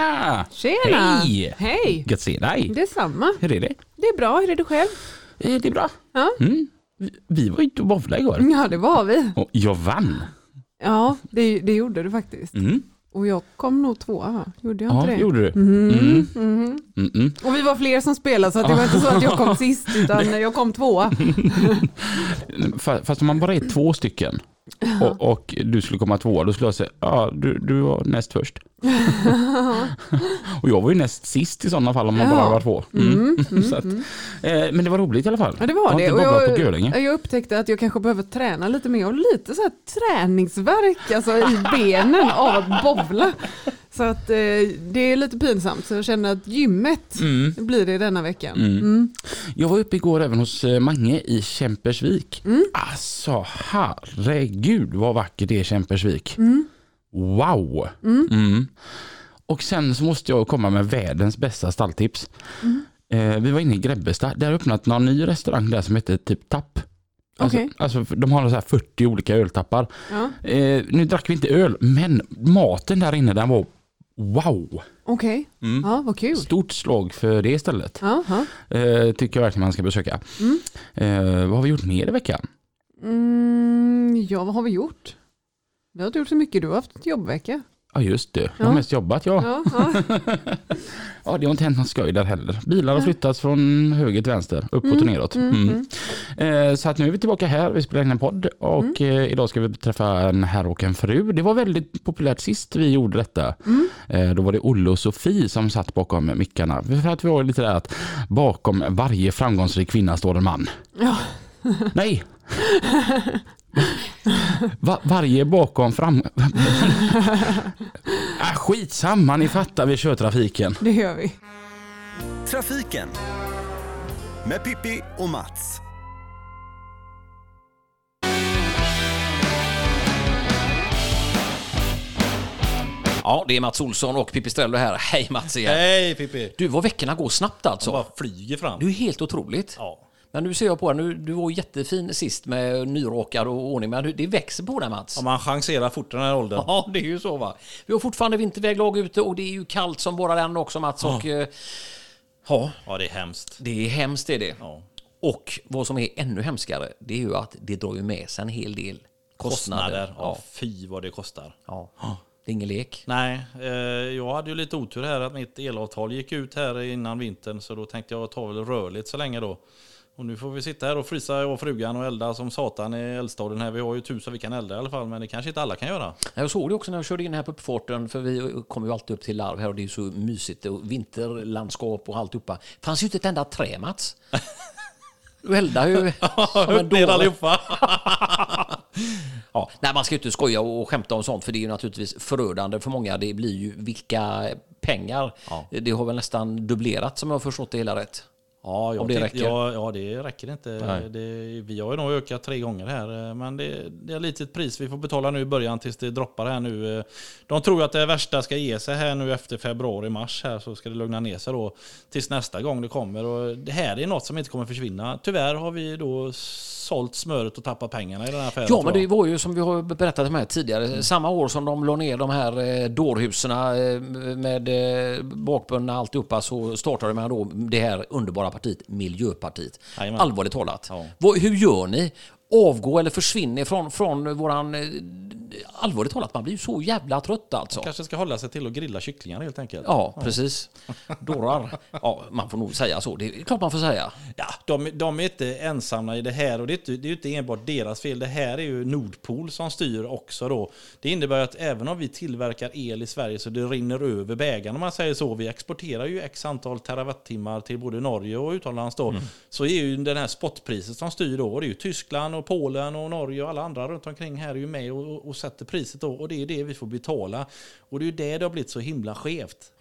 Tjena! Tjena! Hej! Hej! Gött se dig. Detsamma. Hur är det? Det är bra, hur är du själv? Eh, Det är bra. Ja, Mm. Vi- Vi var ute och bowlade igår. ja det var vi. Och jag vann. Ja, det, det gjorde du faktiskt. Mm. Och jag kom nog tvåa va? Gjorde jag Ja, inte det det? gjorde du. Mm. mhm. Mm -mm. Och vi var fler som spelade så att det var inte så att jag kom sist utan jag kom tvåa. Fa- Fast om man bara är två stycken och, och du skulle komma tvåa, då skulle jag säga ja, du, du var näst först. och jag var ju näst sist i sådana fall om man Ja. bara var två. Mm. Mm, mm, att, mm. eh, men det var roligt i alla fall. Ja det Jag var det. inte Och jag, jag upptäckte att jag kanske behöver träna lite mer och lite så här träningsverk alltså i benen av att bowla. Så att eh, det är lite pinsamt så jag känner att gymmet Mm. blir det denna veckan. Mm. Mm. Jag var uppe igår även hos eh, Mange i Kämpersvik. Mm. Alltså herregud vad vackert det är i Kämpersvik. Mm. Wow! Mm. Mm. Och sen så måste jag komma med världens bästa stalltips. Eh, vi var inne i Grebbestad, där har öppnat någon ny restaurang där som heter typ Tapp. Alltså, Okej. alltså de har så här 40 olika öltappar. Ja, Eh, nu drack vi inte öl, men maten där inne den var wow. Okej, Mm. ja vad kul. Stort slag för det istället. Ja. Eh, tycker jag verkligen man ska besöka. Mm. Eh, vad har vi gjort mer i veckan? Mm, ja, vad har vi gjort? Vi har inte gjort så mycket, du har haft jobbvecka. Ja just det, jag har mest jobbat ja. Ja, ja. Ja det har inte hänt något skoj där heller. Bilar har flyttats från höger till vänster, uppåt och Mm, neråt. mm, Mm. mm. Eh, så att nu är vi tillbaka här, vi spelar in en podd och Mm. eh, idag ska vi träffa en herr och en fru. Det var väldigt populärt sist vi gjorde detta. Mm. Eh, då var det Olle och Sofie som satt bakom mickarna. För att vi var lite där att bakom varje framgångsrik kvinna står en man. Ja. Nej! Va, varje bakom fram... äh, skitsamma, ni fattar, vi kör trafiken. Det gör vi. Trafiken med Pippi och Mats. Ja, det är Mats Olsson och Pipistrello här. Hej Mats igen. Hej Pippi! Du, vad veckorna går snabbt alltså. bara flyger fram. Du är helt otroligt. Ja. Men nu ser jag på dig, du var jättefin sist med nyråkad och ordning, men det växer på dig Mats. ja, man chanserar fort i den här åldern. Ja, det är ju så va. Vi har fortfarande vinterväglag ute och det är ju kallt som bara den också Mats. Och, eh, ja, Ja, det är hemskt. det är hemskt det är det. Ja. Och vad som är ännu hemskare, det är ju att det drar ju med sig en hel del kostnader. Kostnader. Ja. Ja, Fy vad det kostar. ja. Det är ingen lek. Nej, eh, jag hade ju lite otur här att mitt elavtal gick ut här innan vintern så då tänkte jag ta väl rörligt så länge då. Och nu får vi sitta här och frysa jag och frugan och elda som satan i eldstaden här. Vi har ju tusen vi kan elda i alla fall men det kanske inte alla kan göra. Jag såg det också när jag körde in här på uppfarten, för vi kommer ju alltid upp till Larv här och det är ju så mysigt och vinterlandskap och alltihopa. Fanns ju inte ett enda trä Mats. Du eldar ju som en dåre. allihopa! Ja, nej, man ska ju inte skoja och skämta om sånt för det är ju naturligtvis förödande för många. Det blir ju vilka pengar. Ja. Det har väl nästan dubblerat som jag har förstått det hela rätt. Ja, jag Om det tänkte- räcker. Ja, ja, det räcker inte. Det, vi har ju nog ökat tre gånger här, eh, men det, det är ett litet pris vi får betala nu i början tills det droppar här nu. Eh, De tror att det värsta ska ge sig här nu efter februari-mars här så ska det lugna ner sig då tills nästa gång det kommer. Och det här är något som inte kommer försvinna. Tyvärr har vi då sålt smöret och tappat pengarna i den här affären. Ja, men det var ju som vi har berättat om här tidigare, samma år som de la ner de här eh, dårhusen eh, med eh, bakbundna alltihopa så startade man då det här underbara partiet Miljöpartiet. Jajamän. Allvarligt talat. Ja. Hur gör ni? Avgå eller försvinna från, från våran... Allvarligt talat, man blir ju så jävla trött alltså. kanske ska hålla sig till att grilla kycklingar helt enkelt. Ja, precis. Dårar. Ja, man får nog säga så. Det är klart man får säga. Ja, de, de är inte ensamma i det här och det är, inte, det är ju inte enbart deras fel. Det här är ju Nordpol som styr också då. Det innebär att även om vi tillverkar el i Sverige så det rinner över bägaren om man säger så. Vi exporterar ju x antal terawattimmar till både Norge och utomlands då. Så är ju den här spotpriset som styr då. Och det är ju Tyskland och Polen och Norge och alla andra runt omkring här är ju med och, och sätter priset då. Och det är det vi får betala. Och det är det det har blivit så himla skevt.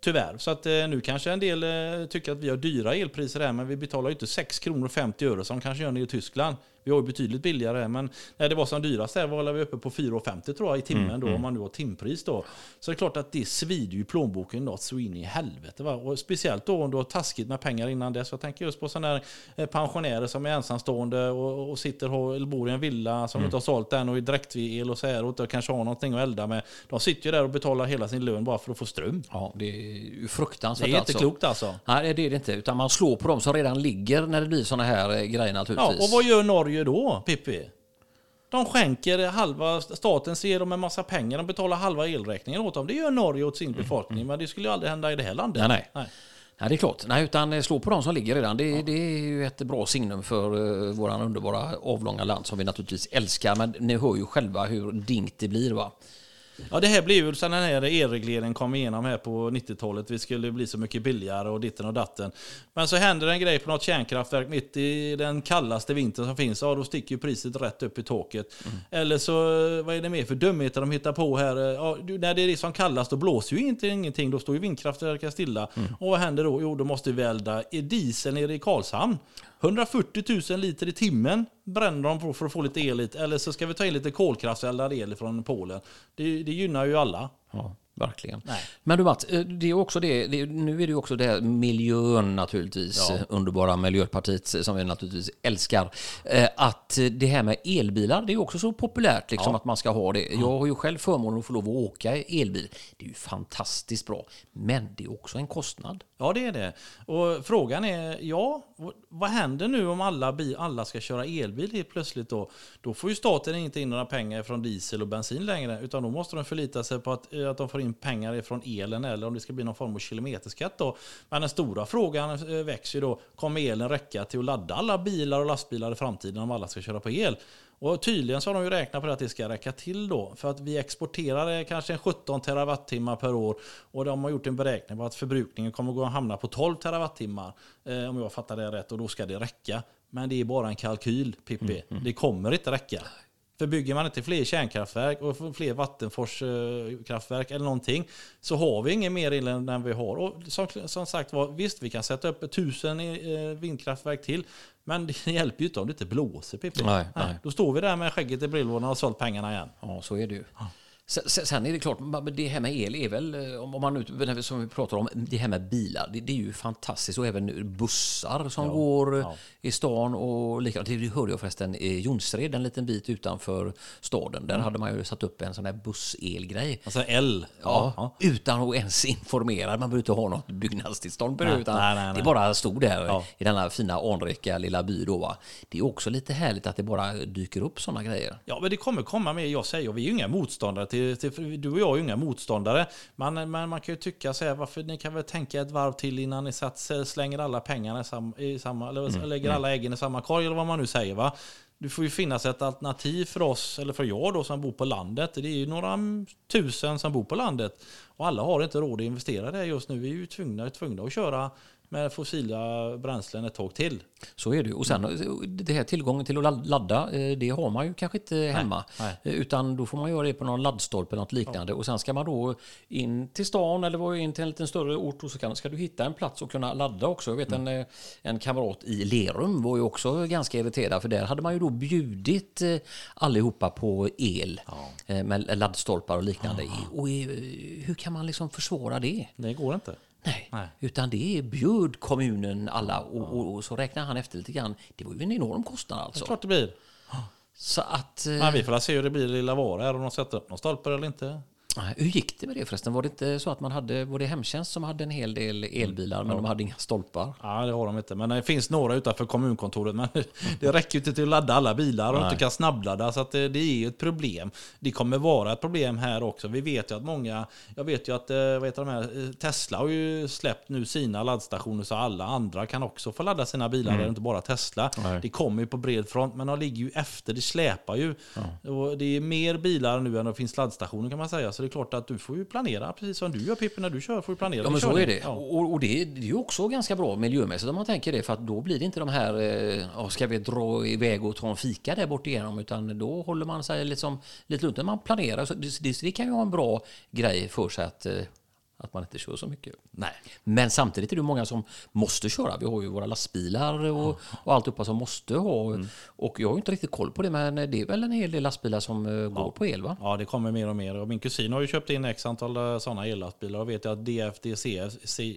Tyvärr. Så att eh, nu kanske en del eh, tycker att vi har dyra elpriser här, men vi betalar ju inte 6 kronor och 50 öre som kanske gör nere i Tyskland. Vi har ju betydligt billigare här, men när det var som dyrast där var vi uppe på 4,50 tror jag i timmen då, om man nu har timpris då. Så det är klart att det svider ju i plånboken något så in i helvete. Va? Och speciellt då om du har taskigt med pengar innan dess. Jag tänker just på sådana här eh, pensionärer som är ensamstående och, och sitter och, eller bor i en villa som inte har sålt den och är direktvid-el och så här och inte kanske har någonting att elda med. De sitter ju där och betalar hela sin lön bara för att få ström. Ja, det är ju Det fruktansvärt är inte alltså. klokt alltså. Nej, det är det inte. Utan man slår på dem som redan ligger när det blir såna här eh, grejer Ja, naturligtvis. och vad gör Norge då, Pippi? De skänker halva, staten ser dem en massa pengar, de betalar halva elräkningen åt dem. Det gör Norge åt sin befolkning, men det skulle ju aldrig hända i det här landet. Nej, nej. Nej, det är klart. Nej, utan eh, slå på dem som ligger redan. Det, det är ju ett bra signum för uh, våran underbara avlånga land som vi naturligtvis älskar. Men ni hör ju själva hur dingt det blir va? Ja, det här blev ju sen den här elregleringen kom igenom här på 90-talet. Vi skulle bli så mycket billigare och ditten och datten. Men så händer en grej på något kärnkraftverk mitt i den kallaste vintern som finns. Ja, då sticker ju priset rätt upp i taket. Eller så, vad är det mer för dumheter de hittar på här? Ja, när det är det som kallas, då blåser ju inte ingenting. Då står ju vindkraftverken stilla. Och vad händer då? Jo, då måste vi elda i diesel nere i Karlshamn. 140 000 liter i timmen bränner de på för att få lite el hit. Eller så ska vi ta in lite kolkraftseldad el från Polen. Det, det gynnar ju alla. Ja, verkligen. Nej. Men du Mats, eh, det är också det, det, nu är det också det här miljön naturligtvis, Ja. eh, underbara Miljöpartiet eh, som vi naturligtvis älskar. Att det här med elbilar, det är också så populärt liksom Ja. att man ska ha det. Jag har ju själv förmånen att få lov att åka elbil. Det är ju fantastiskt bra, men det är också en kostnad. Ja, det är det. Och frågan är, ja, vad händer nu om alla, alla ska köra elbil helt plötsligt då? Då får ju staten inte in några pengar från diesel och bensin längre, utan då måste de förlita sig på att, att de får in pengar från elen eller om det ska bli någon form av kilometerskatt då. Men den stora frågan eh, växer ju då, kommer elen räcka till att ladda alla bilar och lastbilar i framtiden om alla ska köra på el? Och tydligen så har de ju räknat på att det ska räcka till då. För att vi exporterar eh, kanske en 17 terawattimmar per år. Och de har gjort en beräkning på att förbrukningen kommer att gå att hamna på 12 terawattimmar. Eh, om jag fattar det rätt. Och då ska det räcka. Men det är bara en kalkyl, Pippi. Det kommer inte räcka. För bygger man inte fler kärnkraftverk och fler vattenforskraftverk eller någonting så har vi ingen mer el än vi har. Och som, som sagt var, visst vi kan sätta upp tusen eh, vindkraftverk till men det hjälper ju inte om det inte blåser Pippi. Nej, nej. Då står vi där med skägget i brillorna och har sålt pengarna igen. Ja, så är det ju. Sen, sen- är det klart, det här med el är väl, eh, om man nu, som vi pratar om, det här med bilar, det, det är ju fantastiskt. Och även bussar som går eh, ja. i stan och likadant. Det hörde jag förresten i Jonsered, en liten bit utanför staden. Mm. Där hade man ju satt upp en sån här busselgrej. Alltså L. Ja, utan att ens informera. Man behöver inte ha något byggnadstillstånd på det. Utan nej, nej, nej. Det bara stod där Ja. i denna fina anrika lilla by. Då, va? Det är också lite härligt att det bara dyker upp såna grejer. Ja, men det kommer komma mer. Jag säger, vi är ju inga motståndare till, till du och jag är ju inga motståndare. Men, men man kan ju tycka så här, varför ni kan väl tänka ett varv till innan ni satt, slänger alla pengarna i samma, i samma eller lägger alla äggen i samma korg eller vad man nu säger va. Det får ju finnas ett alternativ för oss, eller för jag då som bor på landet. Det är ju några tusen som bor på landet. Och alla har inte råd att investera det just nu. Vi är ju tvungna, tvungna att köra med fossila bränslen ett tag till. Så är det ju. Och sen det här tillgången till att ladd- ladda, eh, det har man ju kanske inte hemma. nej. Eh, Utan då får man göra det på någon laddstolpe eller något liknande. Och sen ska man då in till stan eller in till en lite större ort och så kan, ska du hitta en plats och kunna ladda också. Jag vet en, eh, en kamrat i Lerum var ju också ganska irriterad för där hade man ju då bjudit allihopa på el eh, med laddstolpar och liknande. Och eh, hur kan man liksom försvara det? Det går inte. Nej. Nej. utan det bjöd kommunen alla och, och, och så räknar han efter lite grann. Det var ju en enorm kostnad Det är alltså. klart det blir. Så att... eh, Men vi får väl se hur det blir i lilla Vara om de sätter upp någon stolpar eller inte. Hur gick det med det förresten? Var det inte så att man hade, var det hemtjänst som hade en hel del elbilar men de hade inga stolpar? Ja, det har de inte. Men det finns några utanför kommunkontoret. Men det räcker ju inte till att ladda alla bilar och inte kan snabbladda. Så att det, det är ju ett problem. Det kommer vara ett problem här också. Vi vet ju att många... Jag vet ju att eh, vad heter de här, eh, Tesla har ju släppt nu sina laddstationer så alla andra kan också få ladda sina bilar. Det är inte bara Tesla. Nej. Det kommer ju på bred front, men de ligger ju efter. Det släpar ju. Och det är mer bilar nu än det finns laddstationer kan man säga. Så det är klart att du får ju planera, precis som du gör Pippi när du kör, får du planera. Ja, men så är det. Ja. Och, och det, är, ju också ganska bra miljömässigt om man tänker det, för att då blir det inte de här, eh, ska vi dra iväg och ta en fika där bort igenom, utan då håller man sig liksom lite lugnt man planerar. Så det, det, det kan ju vara en bra grej för sig att, eh, att man inte kör så mycket. Nej. Men samtidigt är det många som måste köra. Vi har ju våra lastbilar och, och alltihopa som måste ha. Och jag har ju inte riktigt koll på det, men det är väl en hel del lastbilar som eh, går på el va? Ja, det kommer mer och mer. Och min kusin har ju köpt in x antal sådana ellastbilar och vet jag att DFDC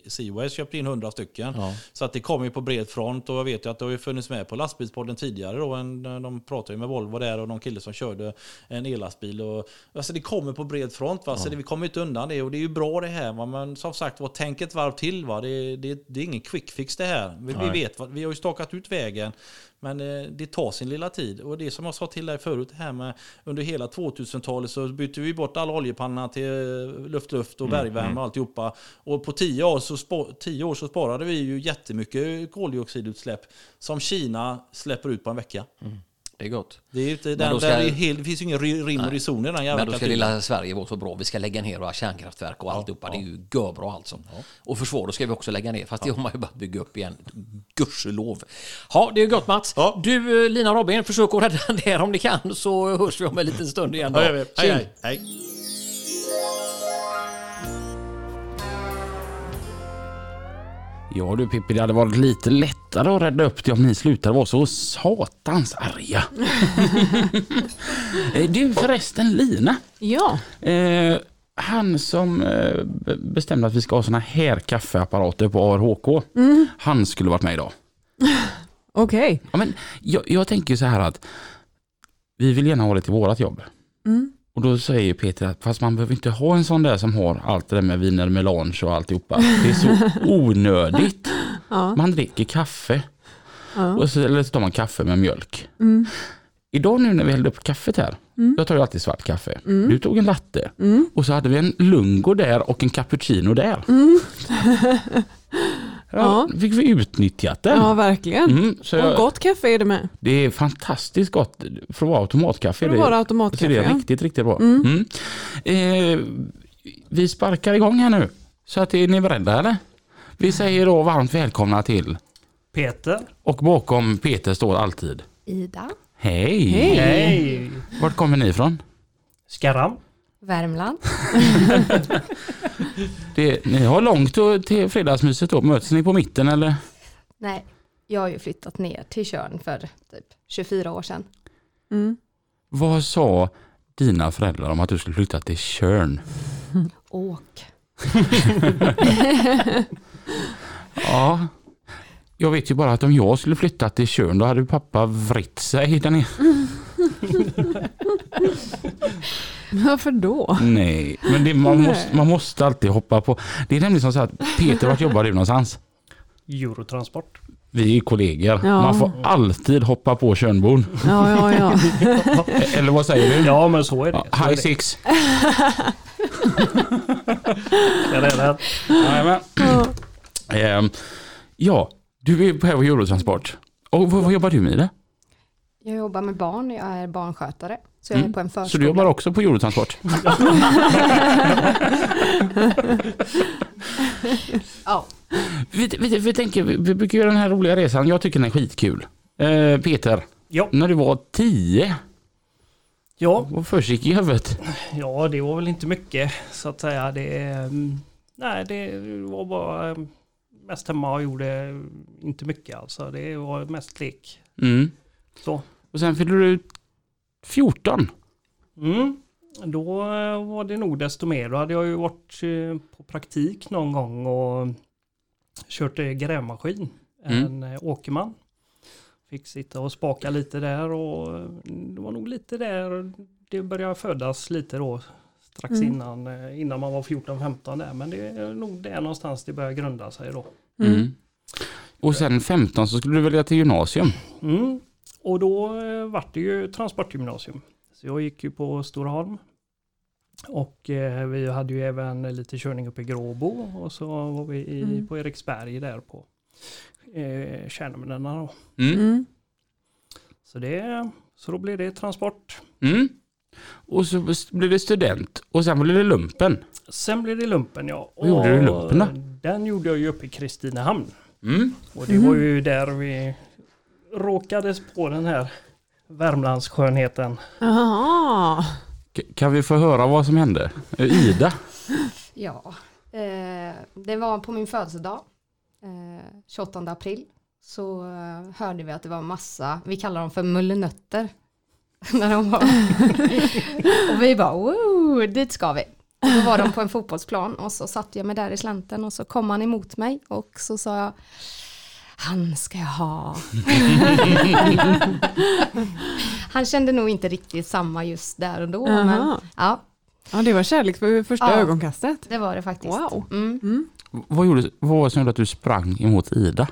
Seaways köpte in 100 stycken. Ja. Så att det kommer ju på bred front och jag vet ju att det har ju funnits med på lastbilspodden tidigare då. En, de pratade ju med Volvo där och någon kille som körde en ellastbil. Och, alltså det kommer på bred front va, så det, vi kommer inte undan det och det är ju bra det här. Va? Men som sagt var, tänk ett varv till va. Det, det, det är ingen quick fix det här. Vi, vi vet, vi har ju stakat ut vägen. Men eh, det tar sin lilla tid. Och det som jag sa till dig förut, här med under hela 2000-talet så bytte vi bort alla oljepannorna till eh, luft-luft och bergvärme och alltihopa. Och på 10 år, så spa- 10 år så sparade vi ju jättemycket koldioxidutsläpp som Kina släpper ut på en vecka. Det är gott. Det, är inte, den, ska- är helt, det finns ju ingen ri- rim och reson i den jävla Men då ska kalkylen. lilla Sverige vara så bra. Vi ska lägga ner våra kärnkraftverk och alltihopa. Det är ju görbra alltså. Och försvaret ska vi också lägga ner. Fast det har man ju bara bygga upp igen. Gudskelov. Ja, det är gott Mats. Ja. Du eh, Lina och Robin, försök att rädda den där om ni kan så hörs vi om en liten stund igen. Då. Ja. Hej, hej, hej. Ja du Pippi, det hade varit lite lättare att rädda upp det om ni slutade vara så satans arga. Eh, du förresten Lina. Ja, Eh, han som eh, be- bestämde att vi ska ha såna här kaffeapparater på ARHK. Han skulle varit med idag. okej. Ja, men jag, jag tänker så här att vi vill gärna ha det till vårat jobb. Mm. Och då säger Peter att fast man behöver inte ha en sån där som har allt det där med viner melange och alltihopa. Det är så onödigt. Ja. Man dricker kaffe. Ja. Och så, eller så tar man kaffe med mjölk. Mm. Idag nu när vi hällde upp kaffet här. Jag tar ju alltid svart kaffe. Mm. Du tog en latte. Och så hade vi en lungo där och en cappuccino där. Ja, fick vi utnyttjat den. ja, verkgen. Mm, så Och jag, gott kaffe är det med. det är fantastiskt gott för att vara automatkaffe. För att Det- vara automatkaffe. det är ja. riktigt, riktigt bra. Mm. Eh, vi sparkar igång här nu. Så att är ni beredda eller? Vi säger då varmt välkomna till Peter. och bakom Peter står alltid Ida. Hej! Hej. Hej! Vart kommer ni ifrån? Skarram. Värmland. Det, ni har långt till fredagsmyset då. Möts ni på mitten eller? Nej, jag har ju flyttat ner till Tjörn för typ 24 år sedan. Mm. Vad sa dina föräldrar om att du skulle flytta till Tjörn? Åk. Ja, jag vet ju bara att om jag skulle flytta till Tjörn då hade pappa vritt sig där nere. Varför då? Nej, men det, man, Nej. måste, man måste alltid hoppa på. Det är nämligen som så att Peter, vart jobbar du någonstans? Eurotransport. Vi är kollegor. Ja. Man får alltid hoppa på Tjörnbon. Ja, ja, ja. Eller vad säger du? Ja men så är det. Ja, Så är high det. six. Jag är rädd. Jajamän. Ehm, ja, du är här på Eurotransport. Och vad, vad jobbar du med det? Jag jobbar med barn, jag är barnskötare. Så jag Mm. är på en förskola. Så du jobbar också på Eurotransport? Ja. Vi, vi, vi tänker, vi, vi brukar göra den här roliga resan. Jag tycker den är skitkul. Eh, Peter, Ja. när du var tio, Ja, vad försiggick i huvudet? ja, det var väl inte mycket så att säga. Det, mm, nej, det var bara mm, mest hemma och gjorde inte mycket alltså. Det var mest lek. Mm. Så. Och sen fyllde du 14. Mm. Då var det nog desto mer. Då hade jag ju varit eh, på praktik någon gång och kört eh, grävmaskin. Mm. En eh, åkerman. Fick sitta och spaka lite där och det var nog lite där det började födas lite då strax Mm. innan, innan man var 14-15 där. Men det är nog där någonstans det börjar grunda sig då. Mm. Och sen 15 så skulle du välja till gymnasium. Mm. Och då eh, vart det ju transportgymnasium. Så jag gick ju på Storaholm. Och eh, vi hade ju även lite körning uppe i Gråbo och så var vi i, Mm. på Eriksberg där på eh, kärnämnena då. Mm. Mm. Så, det, så då blev det transport. Mm. Och så blir det student och sen blir det lumpen. Sen blev det lumpen ja. Vad gjorde du lumpen då? Den gjorde jag ju uppe i Kristinehamn. Mm. Och det var ju där vi råkades på den här Värmlandsskönheten. Aha. Kan vi få höra vad som hände? Eh, Ida? Ja, eh, det var på min födelsedag, eh, 28 april, så eh, hörde vi att det var massa, vi kallar dem för mullenötter. När de var. och vi bara, wow, dit ska vi. Och då var de på en fotbollsplan och så satte jag mig där i slänten och så kom han emot mig och så sa jag, han ska jag ha. han kände nog inte riktigt samma just där och då, men Aha. ja, Ja, det var kärlek för första Ja. ögonkastet. det var det faktiskt. Wow. Mm. Vad, gjorde, vad var det som gjorde att du sprang emot Ida?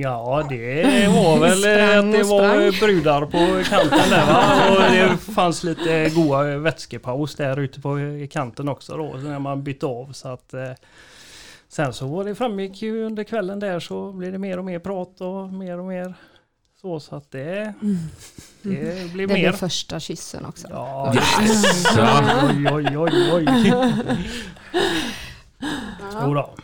Ja, det var väl att det var brudar på kanten där va? Och det fanns lite goda vätskepaus där ute på kanten också då när man bytte av så att eh, Sen så var det framgick ju under kvällen där så blev det mer och mer prat och mer och mer så så att det, det blev Det mer. blev första kyssen också. Ja, Jaså? oj oj oj oj. Då.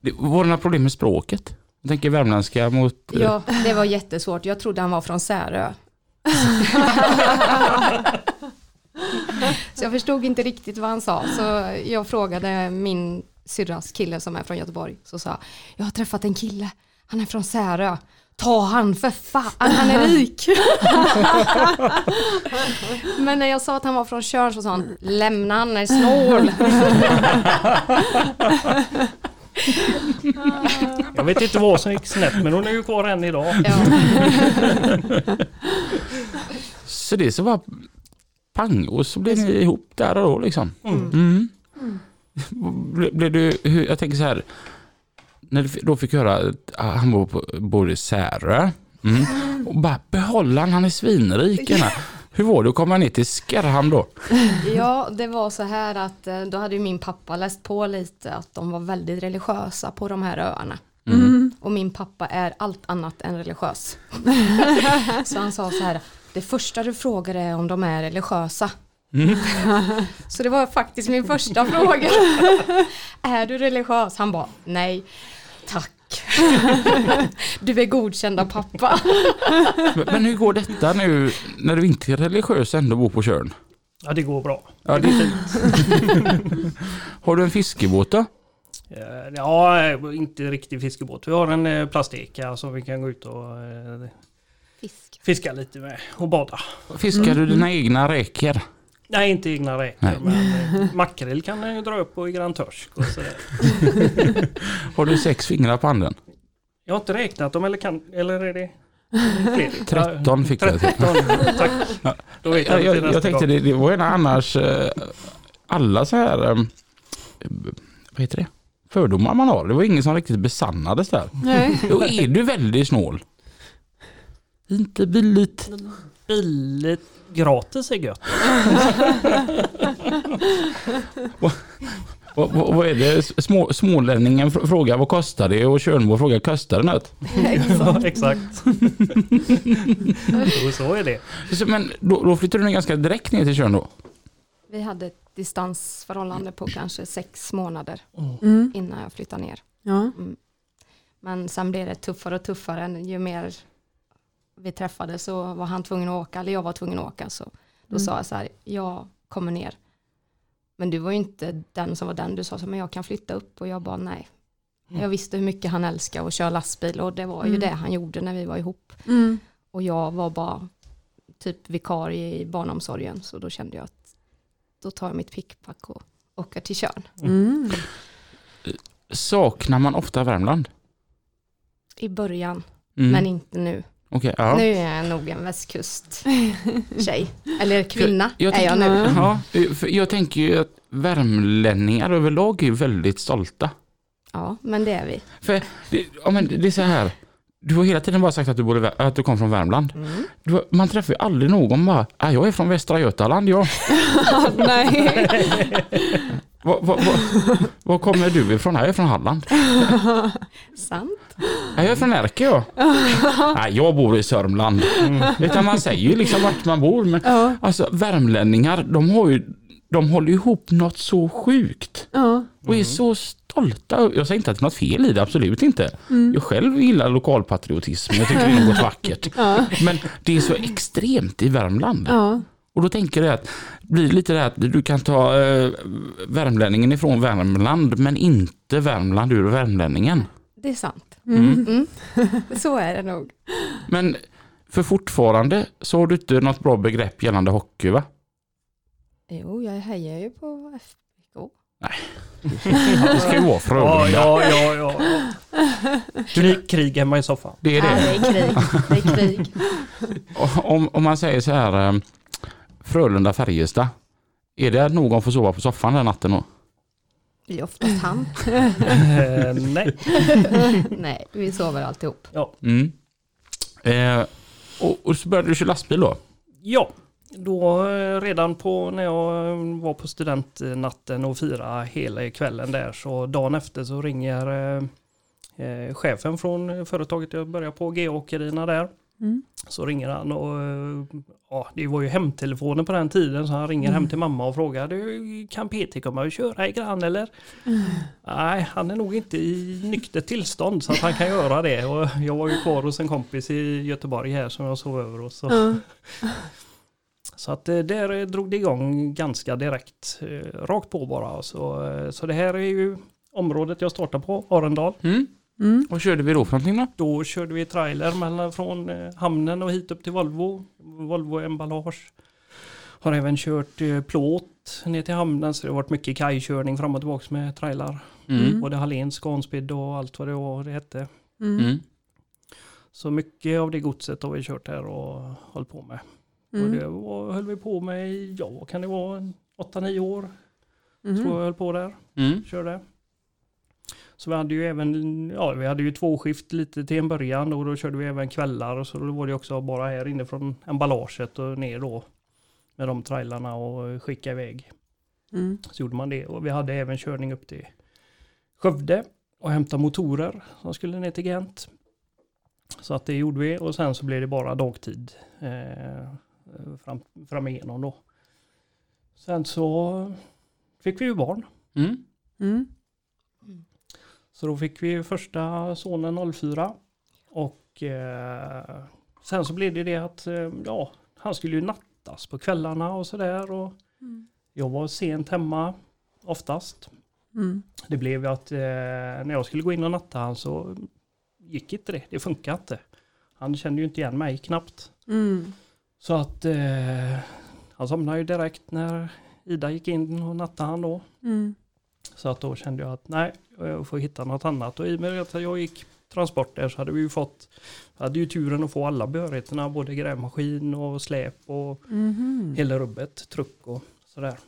Det- Var det några problem med språket? Jag tänker värmländska mot... Ja, det var jättesvårt. Jag trodde han var från Särö. så jag förstod inte riktigt vad han sa. Så jag frågade min syrras kille som är från Göteborg. Så sa jag, har träffat en kille. Han är från Särö. Ta han för fan, han är rik. Men när jag sa att han var från Tjörn så sa han, lämna han är snål. Jag vet inte vad som gick snett men hon är ju kvar än idag. Ja. Så det så var pang och så blev ni ihop där och då liksom. Mm. Ble- Blev du, hur- jag tänker så här, när du då fick höra att ah, han bor, på, bor i Särö, mm. och bara behålla han, han är svinrik. Hur var det att komma ner till Skarhamn då? Ja, det var så här att eh, då hade ju min pappa läst på lite att de var väldigt religiösa på de här öarna. Mm. Och min pappa är allt annat än religiös. så han sa så här, det första du frågar är om de är religiösa. så det var faktiskt min första fråga. är du religiös? Han bara, nej, tack. du är godkänd av pappa. Men, hur går detta nu när du inte är religiös ändå bor på Tjörn? Ja det går bra. Ja, det, har du en fiskebåt då? Eh, Ja, inte riktig fiskebåt. Vi har en eh, plasteka som vi kan gå ut och eh, Fisk. fiska lite med och bada. Fiskar du dina egna räkor? Nej, inte egna räkor, men eh, makrill kan jag ju dra upp på i Grand Törsk och sådär. Har du sex fingrar på handen? Jag har inte räknat dem, eller kan, eller är det fler? 13 fick jag. 13, tack. Då vet jag, Jag, jag, jag tänkte det, det var ju annars eh, alla så här, eh, vad heter det, fördomar man har. Det var ingen som riktigt besannades där. Nej. Då är du väldigt snål. Inte billigt. Billigt gratis är gött. Vad, vad, vad är det? Små, smålänningen fr- frågar vad kostar det och Tjörnbo frågar kostar det något? Ja, exakt. Jo, så är det. Så, men då, då flyttar du ner ganska direkt ner till Tjörn då? Vi hade ett distansförhållande på kanske sex månader Mm. innan jag flyttade ner. Ja. Men sen blev det tuffare och tuffare. Ju mer vi träffades så var han tvungen att åka, eller jag var tvungen att åka. Så då Mm. sa jag så här, jag kommer ner. Men du var ju inte den som var den. Du sa så här, men jag kan flytta upp. Och jag bara nej. Jag visste hur mycket han älskar att köra lastbil och det var ju Mm. det han gjorde när vi var ihop. Mm. Och jag var bara typ vikarie i barnomsorgen. Så då kände jag att då tar jag mitt pickpack och åker till Tjörn. Mm. Saknar man ofta Värmland? I början, Mm. men inte nu. Okej, ja. Nu är jag nog en västkust-tjej. Eller kvinna Jag är jag tänker- nu. Ja, jag tänker ju att värmlänningar överlag är väldigt stolta. Ja, men det är vi. För det, ja, men det är så här, du har hela tiden bara sagt att du, Vär- att du kom från Värmland. Du, har- man träffar ju aldrig någon bara, ah, jag är från Västra Götaland jag. Nej. Var, var, var, var kommer du ifrån? Jag är från Halland. Sant. Jag är från Närke jag. Nej, jag bor i Sörmland. Utan man säger ju liksom vart man bor. Men Ja, alltså värmlänningar, de har ju de håller ihop något så sjukt. ja, Och är så stolta. Jag säger inte att det är något fel i det, absolut inte. Jag själv gillar lokalpatriotism, jag tycker det är något vackert. Men det är så extremt i Värmland. ja, Och då tänker jag att det blir lite det här att du kan ta eh, värmlänningen ifrån Värmland men inte Värmland ur värmlänningen. Det är sant. Mm. Mm. Så är det nog. Men för fortfarande så har du inte något bra begrepp gällande hockey va? Jo, jag hejar ju på FBK. Det ska ju vara Ja, Frölunda. ja, ja, ja. Krig, krig hemma i soffan. Det är Ja, det. det är krig. Det är krig. Om, om man säger så här eh, Frölunda-Färjestad. Är det att någon får sova på soffan den natten då? Det är oftast han. Eh, nej. Nej, vi sover alltihop. Mm. Eh, och, och så började du köra lastbil då? Ja, då eh, redan på när jag eh, var på studentnatten och fira hela kvällen där så dagen efter så ringer eh, eh, chefen från företaget jag började på, G-åkerierna där. Mm. Så ringer han och eh, ja, det var ju hemtelefonen på den tiden så han ringer hem till mamma och frågar du kan Peter komma och köra i grann eller? Nej, han är nog inte i nyktert tillstånd så att han kan göra det. Och jag var ju kvar hos en kompis i Göteborg här som jag sov över hos. Så. att eh, där drog det igång ganska direkt. eh, Rakt på bara. Så, så det här är ju området jag startar på, Arendal. Mm. Mm, Vad körde vi då för någonting då? Då körde vi trailer mellan, från eh, hamnen och hit upp till Volvo. Volvo emballage. Har även kört eh, plåt ner till hamnen så det har varit mycket kajkörning fram och tillbaka med trailar. Mm. Både Hallens, Scanspeed och allt vad det var det hette. mm, Mm. Så mycket av det godset har vi kört här och hållit på med. Och mm, det var, höll vi på med i, ja kan det vara, en 8-9 år. tror mm, jag höll på där. Mm. Körde. Så vi hade ju även, ja vi hade ju två skift lite till en början och då körde vi även kvällar och så då var det också bara här inne från emballaget och ner då med de trailarna och skicka iväg. mm, Så gjorde man det och vi hade även körning upp till Skövde och hämta motorer som skulle ner till Gent. Så att det gjorde vi och sen så blev det bara dagtid eh, fram, fram igenom då. Sen så fick vi ju barn. Mm. mm, Så då fick vi första sonen 04 och eh, sen så blev det det att eh, ja, han skulle ju nattas på kvällarna och sådär och Mm. jag var sent hemma oftast. mm, Det blev ju att eh, när jag skulle gå in och natta han så gick inte det, det funkar inte. Han kände ju inte igen mig knappt. mm, Så att eh, han somnade ju direkt när Ida gick in och nattade han då. mm, Så att då kände jag att nej, jag får hitta något annat. Och i och med att jag gick transport där så hade vi ju fått, hade ju turen att få alla behörigheterna, både grävmaskin och släp och mhm, hela rubbet, truck och sådär.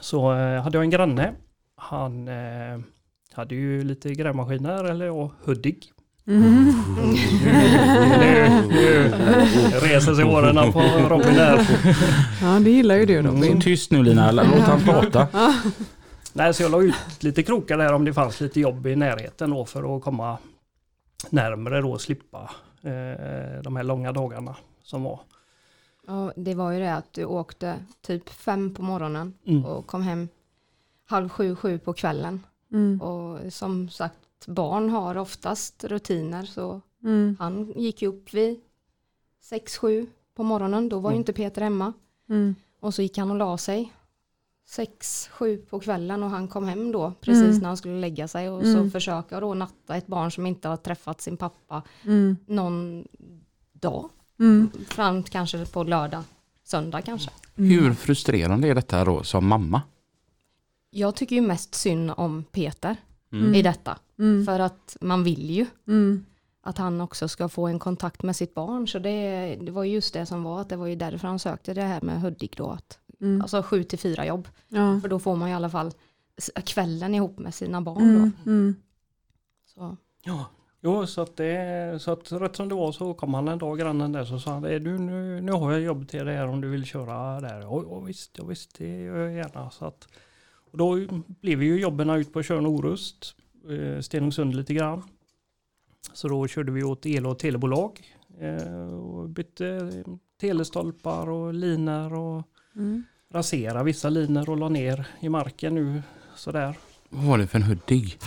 Så eh, hade jag en granne, han eh, hade ju lite grävmaskiner, eller ja, Hudig. Nu, nu reser sig åren på Robin där. Ja, det gillar ju du Robin. Tyst nu Lina, låt han prata. Nej, så jag la ut lite krokar där om det fanns lite jobb i närheten då för att komma närmre då och slippa eh, de här långa dagarna som var. Och det var ju det att du åkte typ fem på morgonen Mm. och kom hem halv sju, sju på kvällen. Mm, Och som sagt, barn har oftast rutiner så mm, han gick ju upp vid sex, sju på morgonen. Då var ju Mm. inte Peter hemma. mm, Och så gick han och la sig sex, sju på kvällen och han kom hem då precis Mm. när han skulle lägga sig och Mm. så försöka då natta ett barn som inte har träffat sin pappa mm, någon dag. mm, Fram kanske på lördag, söndag kanske. Hur frustrerande är detta då som mamma? Jag tycker ju mest synd om Peter Mm. i detta. mm, För att man vill ju mm, att han också ska få en kontakt med sitt barn. Så det, det var just det som var att det var ju därför han sökte det här med Hudik då. Att, mm. Alltså sju till fyra jobb. Ja. För då får man i alla fall kvällen ihop med sina barn Mm, då. mm, Så. Ja. Jo, så att, det, så att rätt som det var så kom han en dag, grannen där, så sa han "Eh, du, nu, nu har jag jobb till dig här om du vill köra där. Ja, ja visst, ja, visst, det gör jag gärna. Så att, Och då blev ju jobben ut på Tjörn och Orust, eh, Stenungsund lite grann. Så då körde vi åt el och telebolag eh, och bytte telestolpar och linor och Mm. Rasera vissa linor och la ner i marken nu sådär. Vad var det för en Hudig?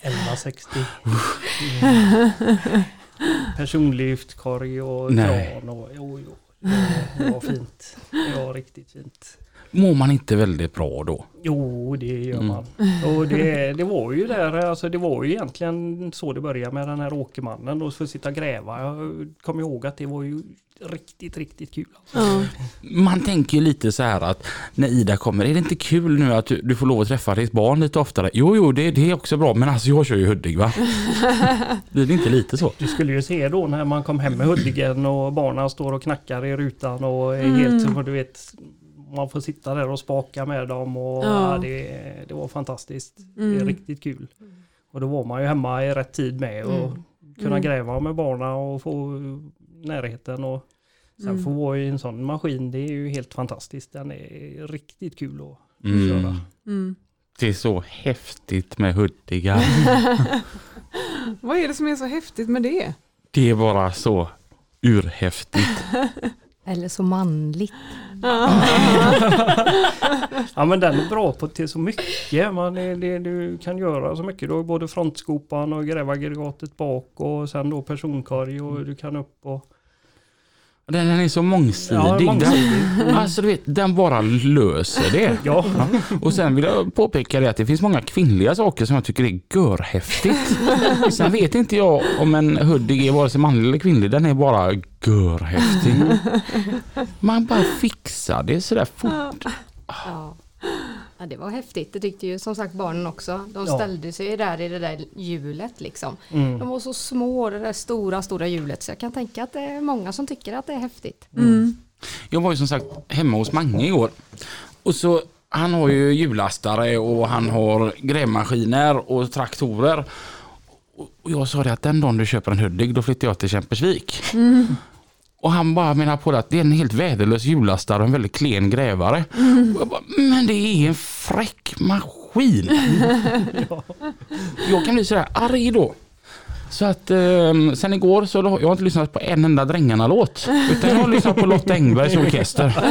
1160. Mm. Personlyftkorg och Nej. kran och jo, jo. Det var fint. Det var riktigt fint. Mår man inte väldigt bra då? Jo, det gör Mm. man. Och det, det var ju där, alltså det var ju egentligen så det började med den här åkermannen och få sitta och gräva. Jag kommer ihåg att det var ju riktigt, riktigt kul. Alltså. Ja. Man tänker ju lite så här att när Ida kommer, är det inte kul nu att du, du får lov att träffa ditt barn lite oftare? Jo, jo, det, det är också bra, men alltså jag kör ju Hudik va? Blir det inte lite så? Du skulle ju se då när man kom hem med Huddingen och barnen står och knackar i rutan och är Mm. helt som du vet man får sitta där och spaka med dem och Ja. det, det var fantastiskt. Det är Mm. riktigt kul. Och då var man ju hemma i rätt tid med och Mm. kunna Mm. gräva med barnen och få närheten och sen Mm. få vara i en sån maskin det är ju helt fantastiskt. Den är riktigt kul att Mm. köra. Mm. Det är så häftigt med Hudiga. Vad är det som är så häftigt med det? Det är bara så urhäftigt. Eller så manligt. Ja men den är bra på till så mycket. Man, det, det, du kan göra så mycket. Du har både frontskopan och grävaggregatet bak och sen då personkorg och du kan upp och... Den, den är så mångsidig. Ja, den, mångsidig. alltså du vet, den bara löser det. Ja, Och sen vill jag påpeka det att det finns många kvinnliga saker som jag tycker är görhäftigt. Sen vet inte jag om en Hudik är vare sig manlig eller kvinnlig, den är bara görhäftig. Man bara fixar det sådär fort. Ja. Ja, det var häftigt. Det tyckte ju som sagt barnen också. De Ja. ställde sig där i det där hjulet liksom. mm. De var så små, det där stora, stora hjulet. Så jag kan tänka att det är många som tycker att det är häftigt. Mm. Jag var ju som sagt hemma hos Mange igår. Och så, han har ju hjullastare och han har grävmaskiner och traktorer. Och jag sa det att den dagen du köper en Hudik då flyttar jag till Kämpersvik. Och han bara menar på det att det är en helt väderlös hjullastare och en väldigt klen grävare. Jag bara, men det är en fräck maskin. Jag kan bli sådär arg då. Så att eh, sen igår så har jag inte lyssnat på en enda Drängarna-låt. Utan jag har lyssnat på Lotta Engbergs orkester.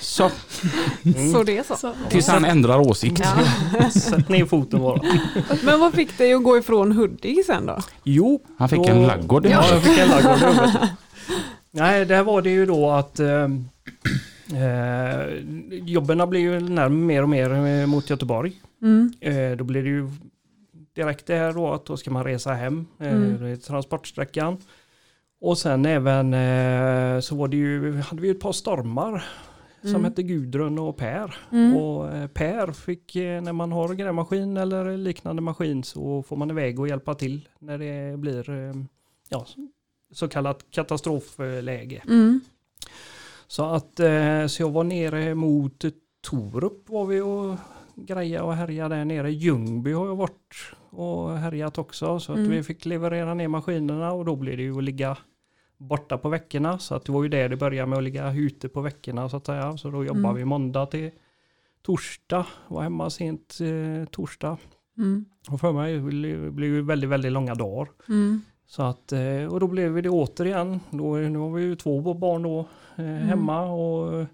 Så Så det är så. tills han ändrar åsikt. Sätt ner foten bara. Men vad fick dig att gå ifrån Hudik sen då? Jo, Han fick Då- en laggård. Ja, jag fick en laggård. Nej, där var det ju då att eh, eh, jobben blir ju mer och mer eh, mot Göteborg. Mm. Eh, då blir det ju direkt det här då att då ska man resa hem. Eh, Mm. är transportsträckan. Och sen även eh, så var det ju, hade vi ett par stormar som Mm. hette Gudrun och Per. Mm. Och eh, Per fick, eh, när man har grävmaskin eller liknande maskin så får man iväg och hjälpa till när det blir eh, ja, så kallat katastrofläge. Mm. Så att eh, så jag var nere mot Torup var vi och greja och härja där nere. Ljungby har jag varit och härjat också så att Mm. vi fick leverera ner maskinerna och då blev det ju att ligga borta på veckorna så att det var ju där det började med att ligga ute på veckorna så att säga. Så då jobbade Mm. vi måndag till torsdag, var hemma sent eh, torsdag. Mm. Och för mig det blev ju väldigt, väldigt långa dagar. Mm. Så att, eh, och då blev det återigen, då, nu har vi ju två barn då eh, hemma och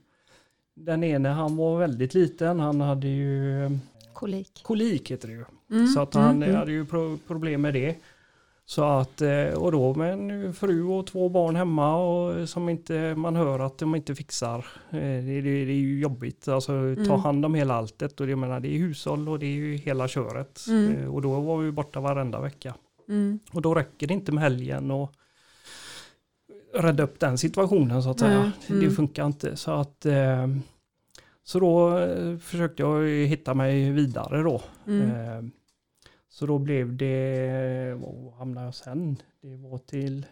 den ene han var väldigt liten, han hade ju eh, Kolik. kolik heter det ju. Mm. Så att han Mm. hade ju pro problem med det. Så att, eh, och då med en fru och två barn hemma och som inte man hör att de inte fixar. Eh, Det, det, det är ju jobbigt, alltså ta Mm. hand om hela alltet och det, menar, det är hushåll och det är ju hela köret. Mm. Eh, Och då var vi borta varenda vecka. Mm. Och då räcker det inte med helgen och rädda upp den situationen så att säga. Nej, mm. Det funkar inte. Så att eh, så då eh, försökte jag hitta mig vidare då. Mm. Eh, så då blev det, vad hamnade jag sen? Det var till,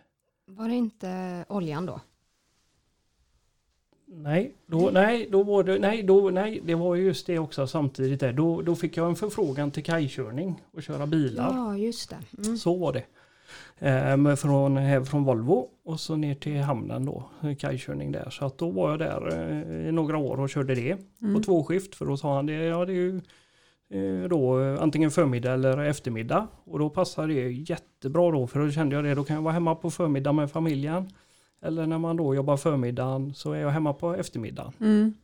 Var det inte oljan då? nej, då, nej, då var det, nej, då, nej, det var just det också samtidigt där. Då, då fick jag en förfrågan till kajkörning och köra bilar. Ja, just det. Mm. Så var det. Eh, med från, här från Volvo och så ner till hamnen då, kajkörning där. Så att då var jag där eh, i några år och körde det Mm. på två skift. För då sa han det, ja det är ju eh, då eh, antingen förmiddag eller eftermiddag. Och då passade det jättebra då för då kände jag det, då kan jag vara hemma på förmiddag med familjen. Eller när man då jobbar förmiddagen så är jag hemma på eftermiddagen. Mm.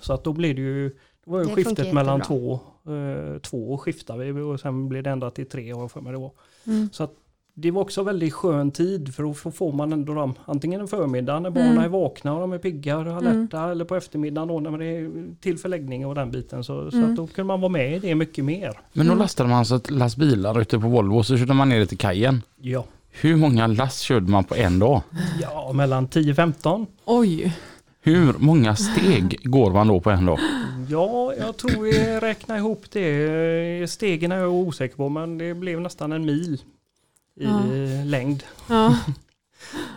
Så att då blir det ju, då var ju Det skiftet mellan två, eh, två skiftar vi och sen blev det ända till tre har jag för mig det var. Mm. Så att det var också väldigt skön tid för då får- man ändå dem antingen en förmiddag när barnen Mm. är vakna och de är pigga och alerta eller på eftermiddagen då när det är till förläggning och den biten. Så, så Mm. att då kunde man vara med i det mycket mer. Men då Mm. lastade man så ett last bilar ute på Volvo och så körde man ner det till kajen. Ja, Hur många lass körde man på en dag? ja mellan 10-15. Oj, Hur många steg går man då på en dag? Ja, jag tror vi räknar ihop det. Stegen är jag osäker på men det blev nästan en mil i Ja. längd. ja.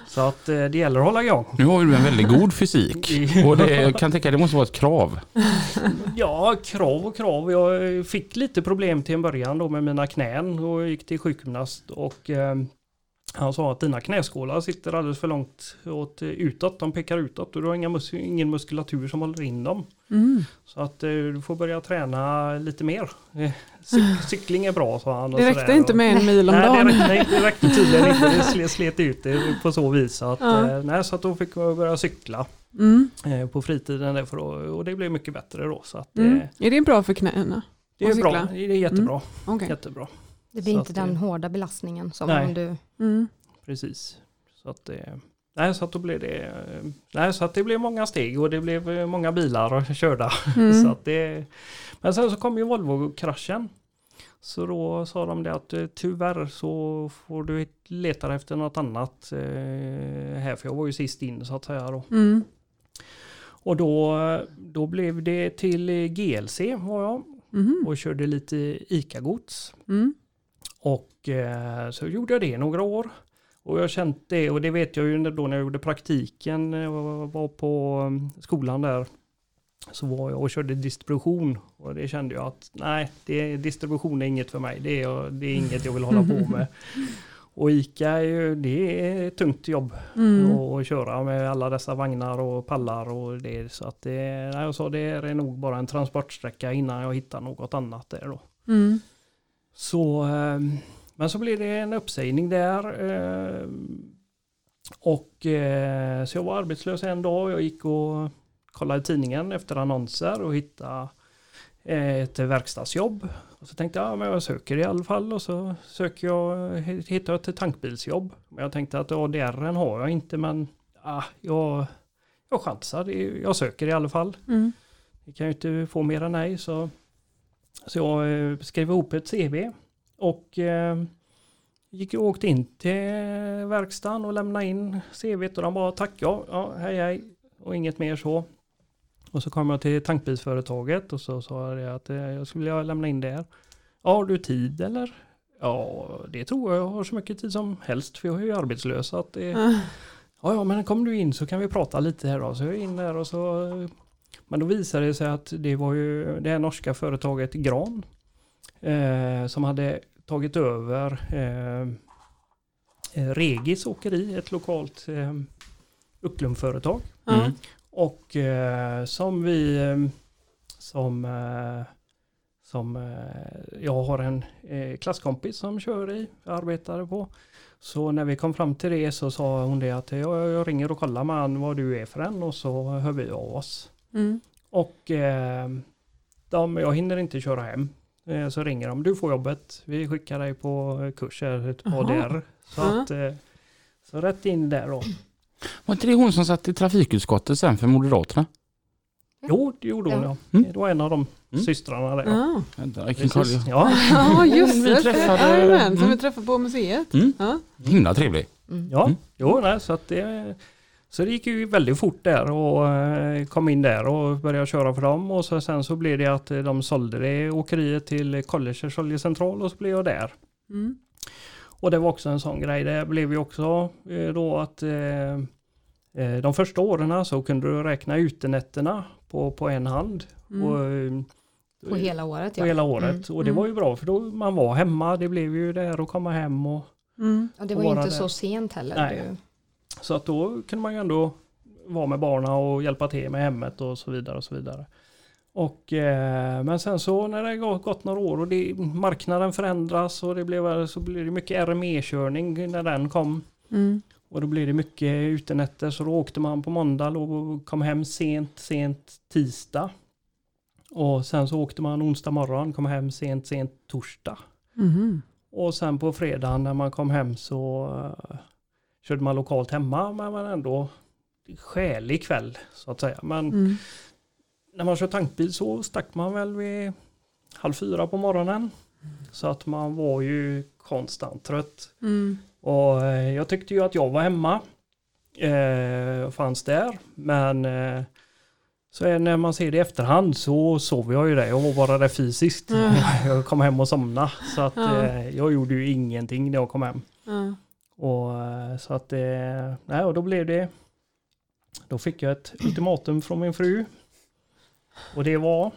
Så att eh, det gäller att hålla igång. Nu har ju du en väldigt god fysik. Och det jag kan tänka det måste vara ett krav. Ja, krav och krav. Jag fick lite problem till en början då med mina knän och gick till sjukgymnast och eh, han sa att dina knäskålar sitter alldeles för långt åt, eh, utåt. De pekar utåt och du har inga mus- ingen muskulatur som håller in dem. Mm. Så att eh, du får börja träna lite mer. Eh, Cy- cykling är bra sa han. Det räckte inte med en mil om Nej, det dagen. räckte, nej, det räckte tydligen inte. Det slet, slet ut det på så vis. Att, Ja. eh, nej, så att då fick jag börja cykla Mm. på fritiden. För och det blev mycket bättre då. Så att, Mm. Är det bra för knäna? det är bra. Det är jättebra. Okej. jättebra. Det blir Så inte den det- hårda belastningen som Nej. om du... Mm. Precis. Så att det, nej, så att då blev det, nej, så att det blev många steg och det blev eh, många bilar körda. Mm. Så att det, men sen så kom ju Volvo-kraschen. Så då sa de det att eh, tyvärr så får du leta efter något annat eh, här. För jag var ju sist in så att säga då. Mm. Och då, då blev det till GLC var jag Mhm. och körde lite ICA-gods. Mm. Och eh, så gjorde jag det i några år. Och jag känt det och det vet jag ju då när jag gjorde praktiken eh, och var på eh, skolan där. Så var jag och körde distribution och det kände jag att nej, det, distribution är inget för mig. Det är, det är inget jag vill hålla på med. Och ICA är ju, det är ett tungt jobb Mm. att köra med alla dessa vagnar och pallar och det. Så att det, jag sa det är nog bara en transportsträcka innan jag hittar något annat där då. Mm. Så, eh, men så blev det en uppsägning där. eh, Och eh, så jag var arbetslös en dag. Jag gick och kollade tidningen efter annonser och hittade eh, ett verkstadsjobb. Och så tänkte jag, ja, men jag söker i alla fall och så söker jag, hittar jag ett tankbilsjobb. Men jag tänkte att ADR har jag inte men ah, jag, jag chansar, jag söker i alla fall. Mm. Vi kan ju inte få mer än nej så, så jag eh, skrev ihop ett CV och eh, gick och åkte in till verkstaden och lämnade in CVt och de bara tack ja, ja hej hej och inget mer så. Och så kom jag till tankbilsföretaget och så sa jag att eh, jag skulle vilja lämna in där. Ja, har du tid eller? Ja, det tror jag. Jag har så mycket tid som helst för jag är ju arbetslös. Så att det, Ah. Ja, ja, men kom du in så kan vi prata lite här då. Så jag är in där och så... Men då visade det sig att det var ju det här norska företaget Gran eh, som hade tagit över eh, eh, Regis åkeri, ett lokalt eh, Ucklumföretag. Mm. Och eh, som vi eh, som eh, som eh, jag har en eh, klasskompis som kör i, arbetade på. Så när vi kom fram till det så sa hon det att jag, jag ringer och kollar med han vad du är för en och så hör vi av oss. Mm. Och eh, de, jag hinner inte köra hem. Eh, så ringer de, du får jobbet, vi skickar dig på kurs här, ett. ADR. Så, Ja. att, eh, så rätt in där då. Var inte det hon som satt i trafikutskottet sen för Moderaterna? Jo, det gjorde hon Ja. ja. Mm. Det var en av de Mm. systrarna där. Ja. Precis. Ja. Ja, just Vi det. träffade- Jajamän, som Mm. vi träffade på museet. Mm. Ja. Himla trevlig. Mm. Ja, Mm. jo, nej, så att det så det gick ju väldigt fort där och eh, kom in där och började köra för dem och så, sen så blev det att eh, de sålde det åkeriet till Collegers oljecentral och så blev jag där. Mm. Och det var också en sån grej. Det blev ju också eh, då att de första åren så kunde du räkna utenätterna på, på en hand. Mm. Och, På hela året på ja. hela året. Och det Mm. var ju bra för då man var hemma. Det blev ju det här att komma hem och Mm. Och det var ju Vara inte där. så sent heller. Nej. Du. Så att då kunde man ju ändå vara med barnen och hjälpa till med hemmet och så vidare och så vidare. Och, eh, men sen så när det gått- några år och det, marknaden förändras och det blev, så blir det mycket RME-körning när den kom. Mm. Och då blir det mycket utenätter så då åkte man på måndag och kom hem sent, sent tisdag. Och sen så åkte man onsdag morgon, kom hem sent, sent torsdag. Mhm. Och sen på fredagen när man kom hem så uh, körde man lokalt hemma men man ändå skälig kväll så att säga. Men Mm. när man kör tankbil så stack man väl vid halv fyra på morgonen. Så att man var ju konstant trött. Mm. Och eh, jag tyckte ju att jag var hemma. Eh, fanns där. Men eh, så är, när man ser det i efterhand så sov jag ju där. Jag var bara där fysiskt. Mm. Jag kom hem och somnade. Så att eh, jag gjorde ju ingenting när jag kom hem. Ja. Och eh, så att eh, nej, och då blev det. Då fick jag ett ultimatum från min fru. Och det var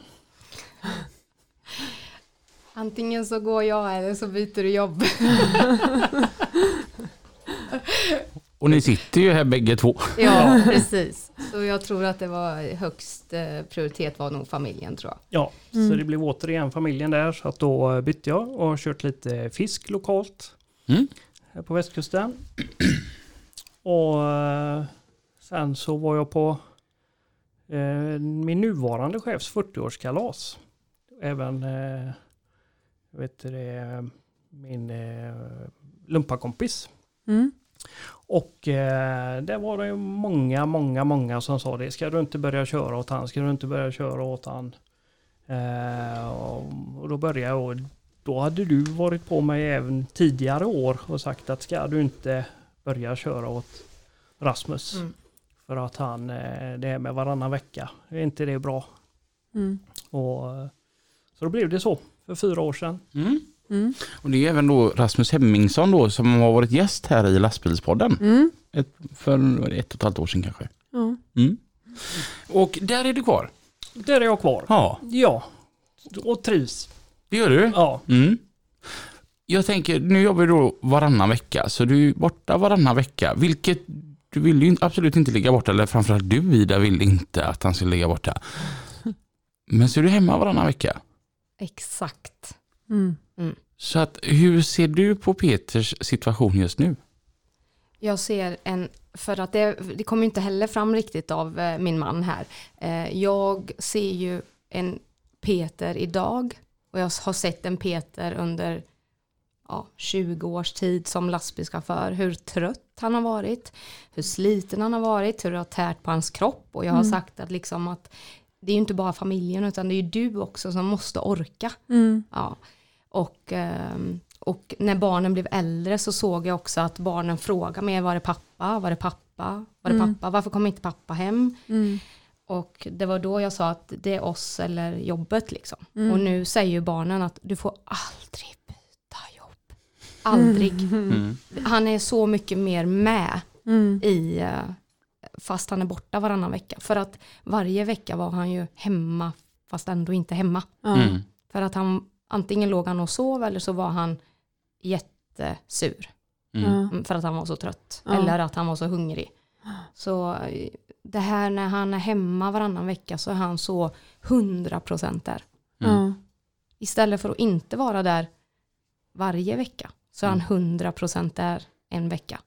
Antingen så går jag eller så byter du jobb. Och ni sitter ju här bägge två. ja, precis. Så jag tror att det var högst eh, prioritet var nog familjen tror jag. Ja, så Mm. det blev återigen familjen där. Så att då bytte jag och har kört lite fisk lokalt. Mm. Här på västkusten. och eh, sen så var jag på eh, min nuvarande chefs 40-årskalas. Även eh, vet du det, min lumpakompis. Mm. Och eh, där var det många, många, många som sa det. Ska du inte börja köra åt han? Ska du inte börja köra åt han? Eh, och, och då började jag då hade du varit på mig även tidigare år och sagt att ska du inte börja köra åt Rasmus? Mm. För att han, eh, det är med varannan vecka. Är inte det bra? Mm. Och, eh, så då blev det så för fyra år sedan. Mm. Mm. Och det är även då Rasmus Hemmingsson då som har varit gäst här i lastbilspodden. Mm. Ett, för ett och ett halvt år sedan kanske. Mm. Och där är du kvar. Där är jag kvar. Ja, Ja, och trivs. Det gör du. Ja, Mm. Jag tänker, nu jobbar du då varannan vecka, så du är borta varannan vecka. Vilket du vill ju absolut inte ligga borta, eller framförallt du Ida vill inte att han ska ligga borta. Men så är du hemma varannan vecka. Exakt. Mm. Så att, hur ser du på Peters situation just nu? Jag ser en, för att det, det kommer inte heller fram riktigt av eh, min man här. Eh, jag ser ju en Peter idag och jag har sett en Peter under ja, 20 års tid som lastbilschaufför. Hur trött han har varit, hur sliten han har varit, hur det har tärt på hans kropp och jag har Mm. sagt att liksom att det är ju inte bara familjen utan det är ju du också som måste orka. Mm. Ja. Och, ehm, och när barnen blev äldre så såg jag också att barnen frågade mig, var det pappa, var det pappa, var det Mm. pappa, varför kommer inte pappa hem? Mm. Och det var då jag sa att det är oss eller jobbet liksom. Mm. Och nu säger ju barnen att du får aldrig byta jobb. Aldrig. Mm. Han är så mycket mer med Mm. i, eh, fast han är borta varannan vecka. För att varje vecka var han ju hemma, fast ändå inte hemma. Mm. För att han, antingen låg han och sov eller så var han jättesur. Mm. Mm, För att han var så trött. Eller att han var så hungrig. Så eh, det här när han är hemma varannan vecka så är han så 100% där. Ja. Istället för att inte vara där varje vecka så är Mm. han 100% där en vecka.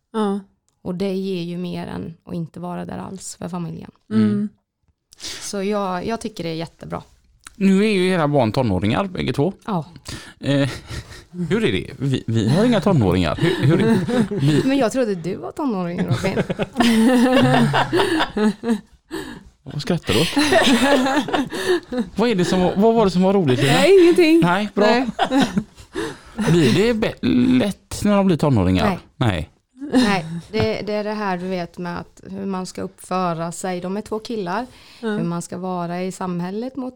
Och det ger ju mer än att inte vara där alls för familjen. Mm. Så jag, jag tycker det är jättebra. Nu är ju era barn tonåringar bägge två. Ja. Eh, hur är det? Vi, vi har inga tonåringar. Hur, hur är vi, Men jag trodde du var tonåring Robin. vad skrattar du vad, är det som, var- vad var det som var roligt? Lina? Nej, ingenting. Nej, bra. Nej. Blir det lätt när de blir tonåringar? Nej. Nej. Nej, det, det är det här du vet med att hur man ska uppföra sig. De är två killar. Hur Ja. man ska vara i samhället mot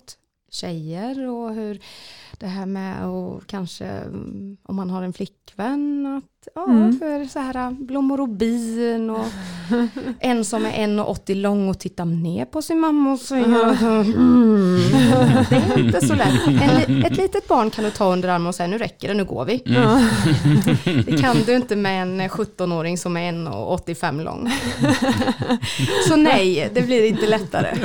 tjejer och hur det här med och kanske mm, om man har en flickvän att ja, Mm. för så här blommor och bin och en som är 1,80 lång och tittar ner på sin mamma och säger mm, det är inte så lätt. En, ett litet barn kan du ta under armen och säga nu räcker det, nu går vi. Ja. Det kan du inte med en 17-åring som är 1,85 lång. Så nej, det blir inte lättare.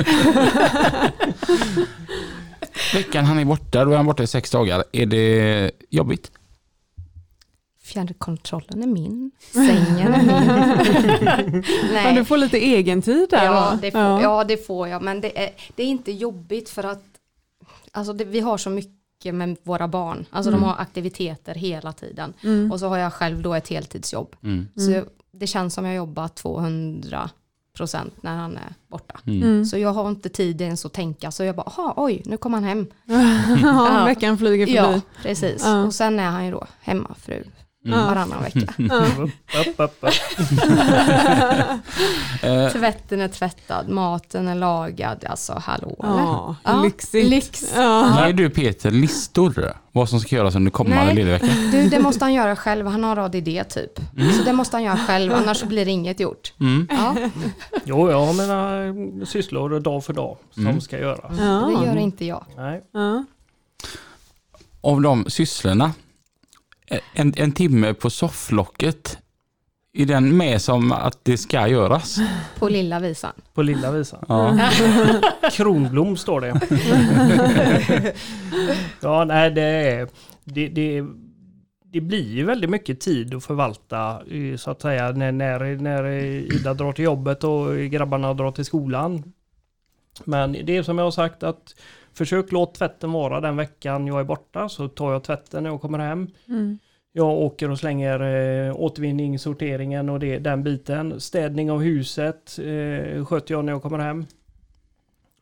Veckan han är borta, då är han borta i sex dagar. Är det jobbigt? Fjärrkontrollen är min, sängen är min. Men du får lite egen tid där ja, det får, ja. det får jag, men det är, det är inte jobbigt för att alltså det, vi har så mycket med våra barn. Alltså de har aktiviteter hela tiden. Mm. Och så har jag själv då ett heltidsjobb. Mm. Så det känns som jag jobbar 200 procent när han är borta. Mm. Mm. Så jag har inte tid ens att tänka. Så jag bara, aha, oj, nu kom han hem. ja, Ja. veckan flyger förbi. Ja, precis. Ja. Och sen är han ju då hemmafru Mm. varannan vecka. Eh, Tvätten är tvättad, maten är lagad. Alltså hallå? Ja, Ja, lyxigt. lyx. Ja. Ger du Peter listor? Vad som ska göras under kommande lediga vecka? Du, det måste han göra själv. Han har ADD typ. Så det måste han göra själv, annars blir det inget gjort. Mm. Ja, Jo, jag har mina sysslor dag för dag som Mm. ska göras. det Ja. gör inte jag. Nej. Ja. Av de sysslorna, en, en timme på sofflocket, är den med som att det ska göras? På lilla visan. På lilla visan. Ja. Kronblom står det. ja, nej det är... Det, det, det blir ju väldigt mycket tid att förvalta eh, så att säga när, när, när Ida drar till jobbet och grabbarna drar till skolan. Men det är som jag har sagt att försök låt tvätten vara den veckan jag är borta så tar jag tvätten när jag kommer hem. Mm. Jag åker och slänger eh, återvinning, sorteringen och det, den biten. Städning av huset eh, sköter jag när jag kommer hem.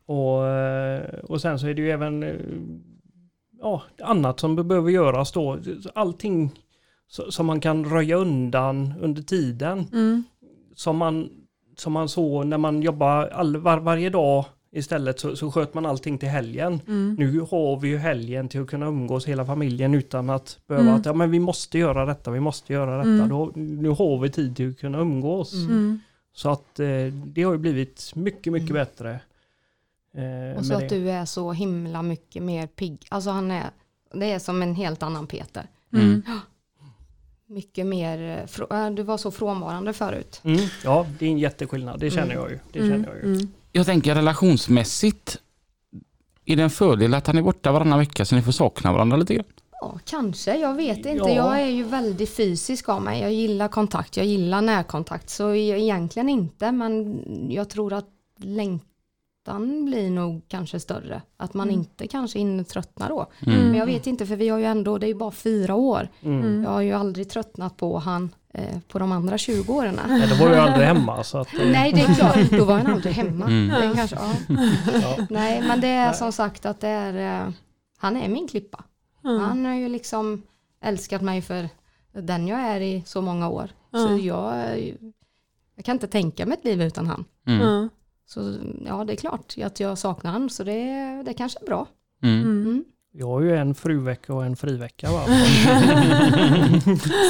Och, eh, och sen så är det ju även eh, ja, annat som behöver göras då. Allting så- som man kan röja undan under tiden. Mm. Som man, som man såg när man jobbar all, var, varje dag istället så, så sköt man allting till helgen. Mm. Nu har vi ju helgen till att kunna umgås hela familjen utan att behöva Mm. att ja, men vi måste göra detta, vi måste göra detta. Mm. Då, nu har vi tid till att kunna umgås. Mm. Så att eh, det har ju blivit mycket, mycket bättre. Eh, Och så att det. du är så himla mycket mer pigg. Alltså han är, det är som en helt annan Peter. Mm. Mycket mer, eh, du var så frånvarande förut. Mm, ja, det är en jätteskillnad. Det känner jag ju. Det känner jag ju. Jag tänker relationsmässigt, är det en fördel att han är borta varannan vecka så ni får sakna varandra lite grann? Ja, kanske. Jag vet inte. Ja. Jag är ju väldigt fysisk av mig. Jag gillar kontakt. Jag gillar närkontakt. Så jag, egentligen inte. Men jag tror att längtan blir nog kanske större. Att man Mm. inte kanske hinner tröttna då. Mm. Men jag vet inte för vi har ju ändå, det är ju bara fyra år. Mm. Jag har ju aldrig tröttnat på han eh, på de andra 20 åren. Nej, det var ju aldrig hemma. Så att, eh, Nej, det är klart. Då var han aldrig hemma. Mm. Kanske, ja. ja. Nej, men det är som sagt att det är, eh, han är min klippa. Mm. Han har ju liksom älskat mig för den jag är i så många år. Så Ja. jag, jag kan inte tänka mig ett liv utan han. Mm. Ja. Så ja, det är klart att jag saknar han, så det, det kanske är bra. Mm. Mm. Jag har ju en fruvecka och en frivecka. Va?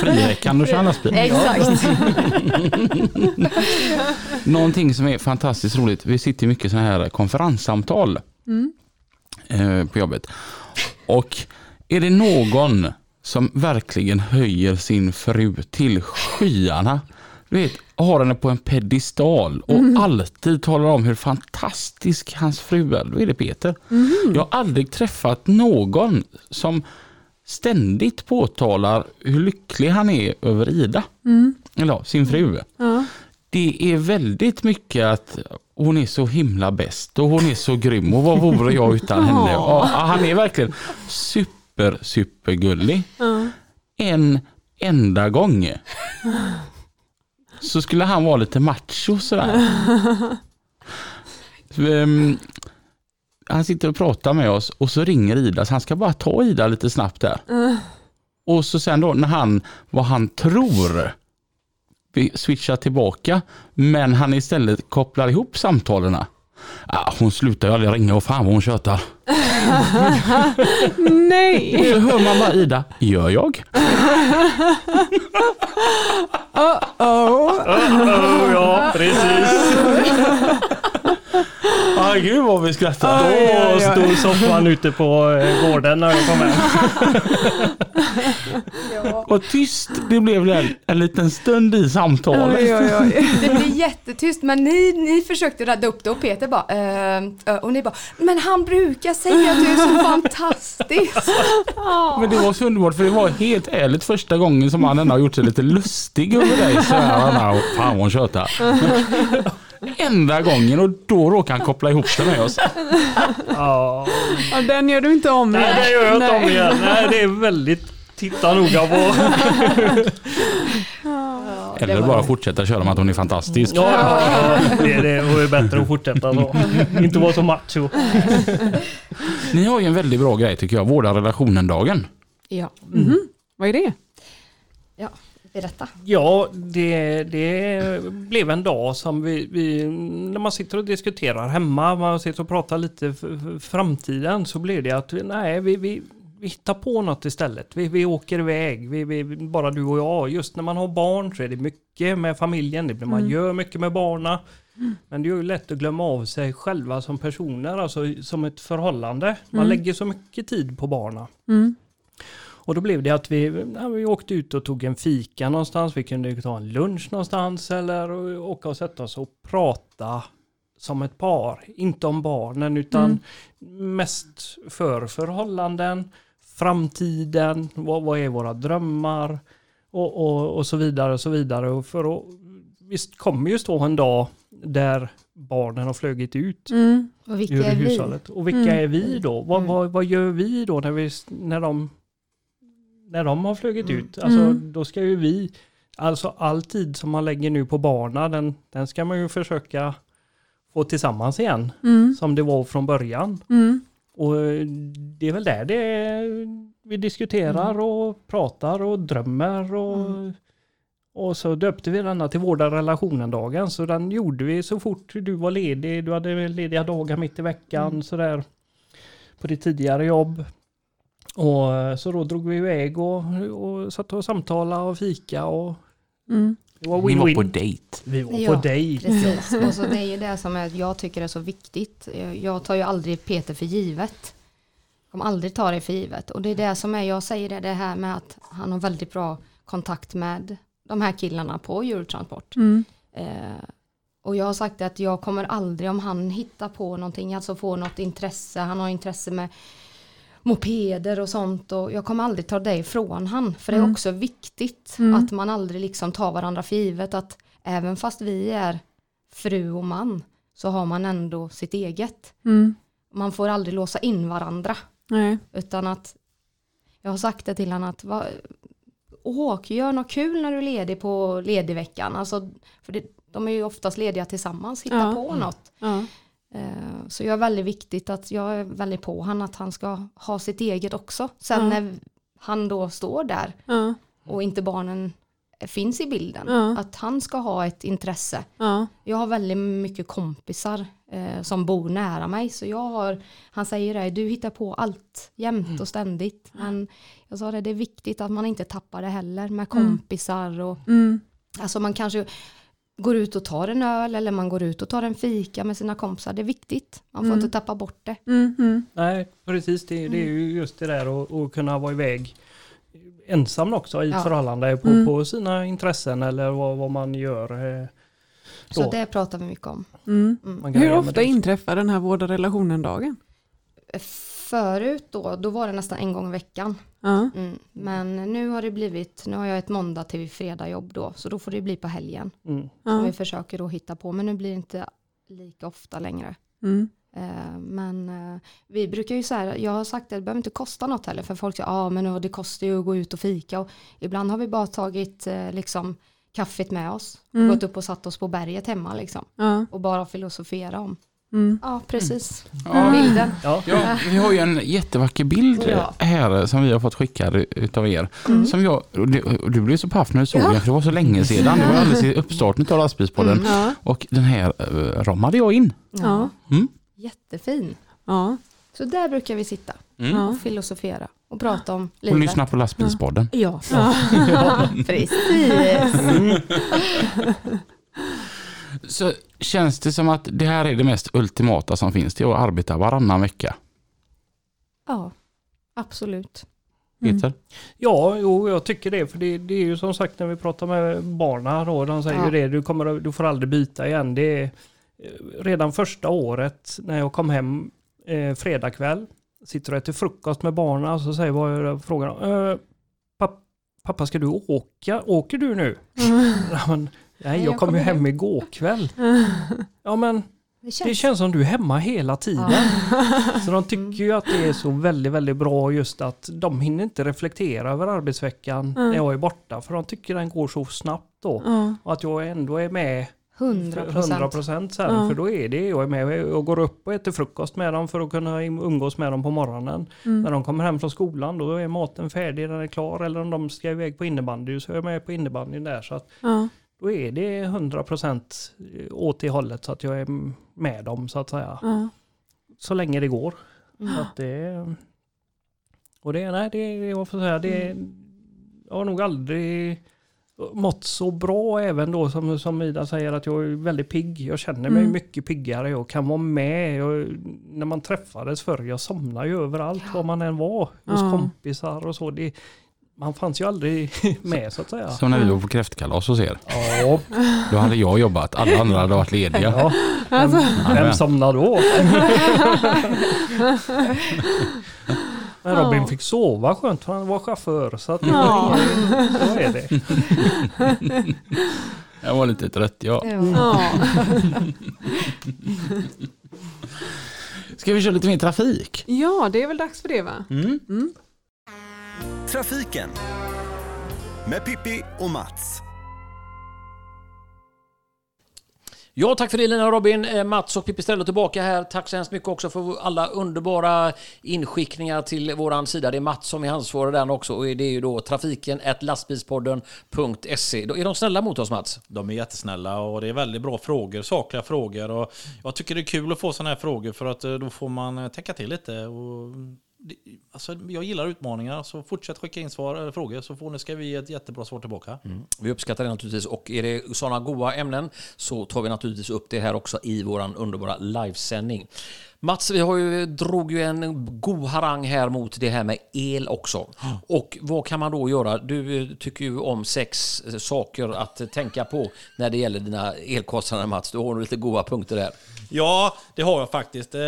Friveckan och lastbil. Exakt. Någonting som är fantastiskt roligt, vi sitter i mycket sådana här konferenssamtal Mm. eh, på jobbet. Och är det någon som verkligen höjer sin fru till skyarna, du vet, har henne på en pedestal och alltid talar om hur fantastisk hans fru är, då är det Peter. Jag har aldrig träffat någon som ständigt påtalar hur lycklig han är över Ida, Mm. eller sin fru. Ja. Det är väldigt mycket att hon är så himla bäst och hon är så grym och vad vore jag utan henne? Ja, han är verkligen super, supergullig. Ja. En enda gång så skulle han vara lite macho sådär. Så, ehm, han sitter och pratar med oss och så ringer Ida så han ska bara ta Ida lite snabbt där. Och så sen då när han, vad han tror, switchar tillbaka, men han istället kopplar ihop samtalen. Ah, hon slutar ju aldrig ringa och fan vad hon tjötar. Nej! Så hör man bara Ida, gör jag? Oh. Oh, ja, precis. Ah, gud vad vi skrattar. Då stod soffan ute på eh, gården när jag kom hem. Vad tyst det blev där en liten stund i samtalet. Oj, oj, oj. Det blir jättetyst men ni, ni försökte rädda upp det och Peter bara eh, eh, och ni bara men han brukar säga att du är så fantastisk. Men det var så underbart för det var helt ärligt första gången som han ändå har gjort sig lite lustig över dig. Så här, fan vad hon tjötar. Enda gången och då råkade han koppla ihop det med oss. Ja, Ja, den gör du inte om nej, igen. det gör jag inte om Nej. igen. Nej, det är väldigt titta noga på. Eller bara fortsätta köra med att hon är fantastisk. Ja, ja, ja. Det, är det och det är bättre att fortsätta så. Inte vara så macho. Ni har ju en väldigt bra grej tycker jag, vårda relationen-dagen. Ja, Vad är det? Berätta. Ja, det, det blev en dag som vi, vi, när man sitter och diskuterar hemma, man sitter och pratar lite framtiden, så blir det att nej, vi, vi, vi hittar på något istället. Vi, vi åker iväg, vi, vi, bara du och jag. Just när man har barn så är det mycket med familjen, det blir, man gör mycket med barna. Men det är ju lätt att glömma av sig själva som personer, alltså som ett förhållande. Man lägger så mycket tid på barna. Mm. Och då blev det att vi, ja, vi åkte ut och tog en fika någonstans. Vi kunde ta en lunch någonstans eller åka och sätta oss och prata som ett par. Inte om barnen utan mest för förhållanden, framtiden, vad, vad är våra drömmar och, och, och så vidare och så vidare. Och för att, visst kommer ju stå en dag där barnen har flugit ut Mm. Ur hushållet. Och vilka Mm. är vi då? Vad, Mm. vad, vad gör vi då när, vi, när, de, när de har flugit ut? Alltså, Mm. Då ska ju vi, alltså all tid som man lägger nu på barnen, den, den ska man ju försöka få tillsammans igen, Mm. som det var från början. Mm. Och eh, det är väl där det är, vi diskuterar Mm. och pratar och drömmer och och så döpte vi denna till Vårda relationen-dagen. Så den gjorde vi så fort du var ledig. Du hade lediga dagar mitt i veckan Mm. sådär. På ditt tidigare jobb. Och eh, så då drog vi iväg och, och satt och samtalade och fika och Mm. det var Ni var på dejt. Vi var Ja, på dejt. Precis, och så det är ju det som är, jag tycker är så viktigt. Jag- tar ju aldrig Peter för givet. Jag kommer aldrig ta det för givet. Och det är det som är, jag säger det, det här med att han har väldigt bra kontakt med de här killarna på Eurotransport. Mm. Eh, och jag har sagt att jag kommer aldrig, om han hittar på någonting, alltså få något intresse, han har intresse med mopeder och sånt och jag kommer aldrig ta det ifrån han. För det är Mm. också viktigt Mm. att man aldrig liksom tar varandra för givet att även fast vi är fru och man så har man ändå sitt eget. Mm. Man får aldrig låsa in varandra Nej. utan att jag har sagt det till honom att va, åk, gör något kul när du är ledig på ledigveckan. Alltså, för det, de är ju oftast lediga tillsammans, hitta Ja. på något. Ja. Eh, Så jag är väldigt viktigt att jag är väldigt på han att han ska ha sitt eget också. Sen Ja. när han då står där Ja. och inte barnen finns i bilden, Ja. att han ska ha ett intresse. Ja. Jag har väldigt mycket kompisar eh, som bor nära mig så jag har, han säger det, du hittar på allt jämt och ständigt. Men jag sa det, det är viktigt att man inte tappar det heller med kompisar och Mm. alltså man kanske går ut och tar en öl eller man går ut och tar en fika med sina kompisar. Det är viktigt, man får Mm. inte tappa bort det. Mm. Mm. Nej, precis. Det, det är ju just det där att, att kunna vara iväg ensam också i ett Ja. förhållande på, Mm. på sina intressen eller vad, vad man gör. eh, Så det pratar vi mycket om. Mm. Mm. Man Hur ofta inträffar den här vårda relationen-dagen? Förut då, då var det nästan en gång i veckan. Ja. Mm. Men nu har det blivit, nu har jag ett måndag till fredag jobb då, så då får det bli på helgen. Mm. Som vi försöker då hitta på, men nu blir det inte lika ofta längre. Mm. Eh, Men eh, vi brukar ju säga, jag har sagt att det behöver inte kosta något heller, för folk säger, ja men det kostar ju att gå ut och fika. Och ibland har vi bara tagit eh, liksom kaffet med oss, Mm. gått upp och satt oss på berget hemma liksom, Ja. och bara filosofera om Mm. Ja, precis. Ja. Bilden. Ja. Ja, vi har ju en jättevacker bild Ja. här som vi har fått skickad utav er. Mm. Som jag, och du, och du blev så paff när du såg den, för det var så länge sedan. Det var alldeles i uppstarten av lastbilspodden. Mm. Ja. Och den här uh, ramade jag in. Ja. Mm. Jättefin. Ja. Så där brukar vi sitta Mm. Och filosofera och prata om Och livet. lyssna på lastbilspodden. Ja, ja. precis. Så känns det som att det här är det mest ultimata som finns, det är att arbeta varannan vecka. Ja, absolut. Peter? Ja, jo, jag tycker det. För det, det är ju som sagt när vi pratar med barnen då, de säger Ja. det, du, kommer, du får aldrig byta igen. Det är, eh, redan första året när jag kom hem eh, fredag kväll, sitter och äter frukost med barnen, så säger jag frågan, eh, papp, pappa ska du åka? Åker du nu? Men, nej, jag, jag kom ju kommer hem hem. igår kväll. Ja, men Det känns, det känns som du är hemma hela tiden. Så de tycker ju att det är så väldigt, väldigt bra just att de hinner inte reflektera över arbetsveckan Mm. när jag är borta. För de tycker den går så snabbt då. Ja. Och att jag ändå är med 100 100 procent. sen. Ja. För då är det jag är med. Jag går upp och äter frukost med dem för att kunna umgås med dem på morgonen. Mm. När de kommer hem från skolan då är maten färdig, den är klar. Eller om de ska iväg på innebandy så är jag med på innebandyn där. Så att. Då är det 100 procent åt det hållet så att jag är med dem så att säga. Ja. Så länge det går. Mm. Att det, och det, nej, det, jag får säga, det, jag har nog aldrig mått så bra även då som, som Ida säger att jag är väldigt pigg. Jag känner mig Mm. mycket piggare. Jag kan vara med. Jag, när man träffades förr, jag somnade ju överallt var man än var. Hos Ja. kompisar och så. Det, man fanns ju aldrig med så att säga. Som när vi var på kräftkalas hos er. Ja, Då hade jag jobbat, alla andra hade varit lediga. ja. Vem, Alltså. vem somnar då? Men Robin fick sova skönt för han var chaufför. Så att Ja. så är det. Jag var lite trött ja. Ja. Ska vi köra lite mer trafik? ja, det är väl dags för det va? Mm. Trafiken med Pippi och Mats. Ja, tack för det Lina och Robin. Eh, Mats och Pippi ställer tillbaka här. Tack så hemskt mycket också för alla underbara inskickningar till våran sida. Det är Mats som är ansvarig där också och det är ju då trafiken lastbilspodden.se. Är de snälla mot oss Mats? De är jättesnälla och det är väldigt bra frågor, sakliga frågor. Och jag tycker det är kul att få sådana här frågor för att eh, då får man eh, tänka till lite. Och det, alltså, jag gillar utmaningar, så fortsätt skicka in svar eller frågor så får ni, ska vi ge ett jättebra svar tillbaka. Mm. Vi uppskattar det naturligtvis och är det sådana goda ämnen så tar vi naturligtvis upp det här också i vår underbara livesändning. Mats, vi har ju, drog ju en god harang här mot det här med el också. Och vad kan man då göra? Du eh, tycker ju om sex eh, saker att eh, tänka på när det gäller dina elkostnader Mats. Du har lite goda punkter där. Ja, det har jag faktiskt. Det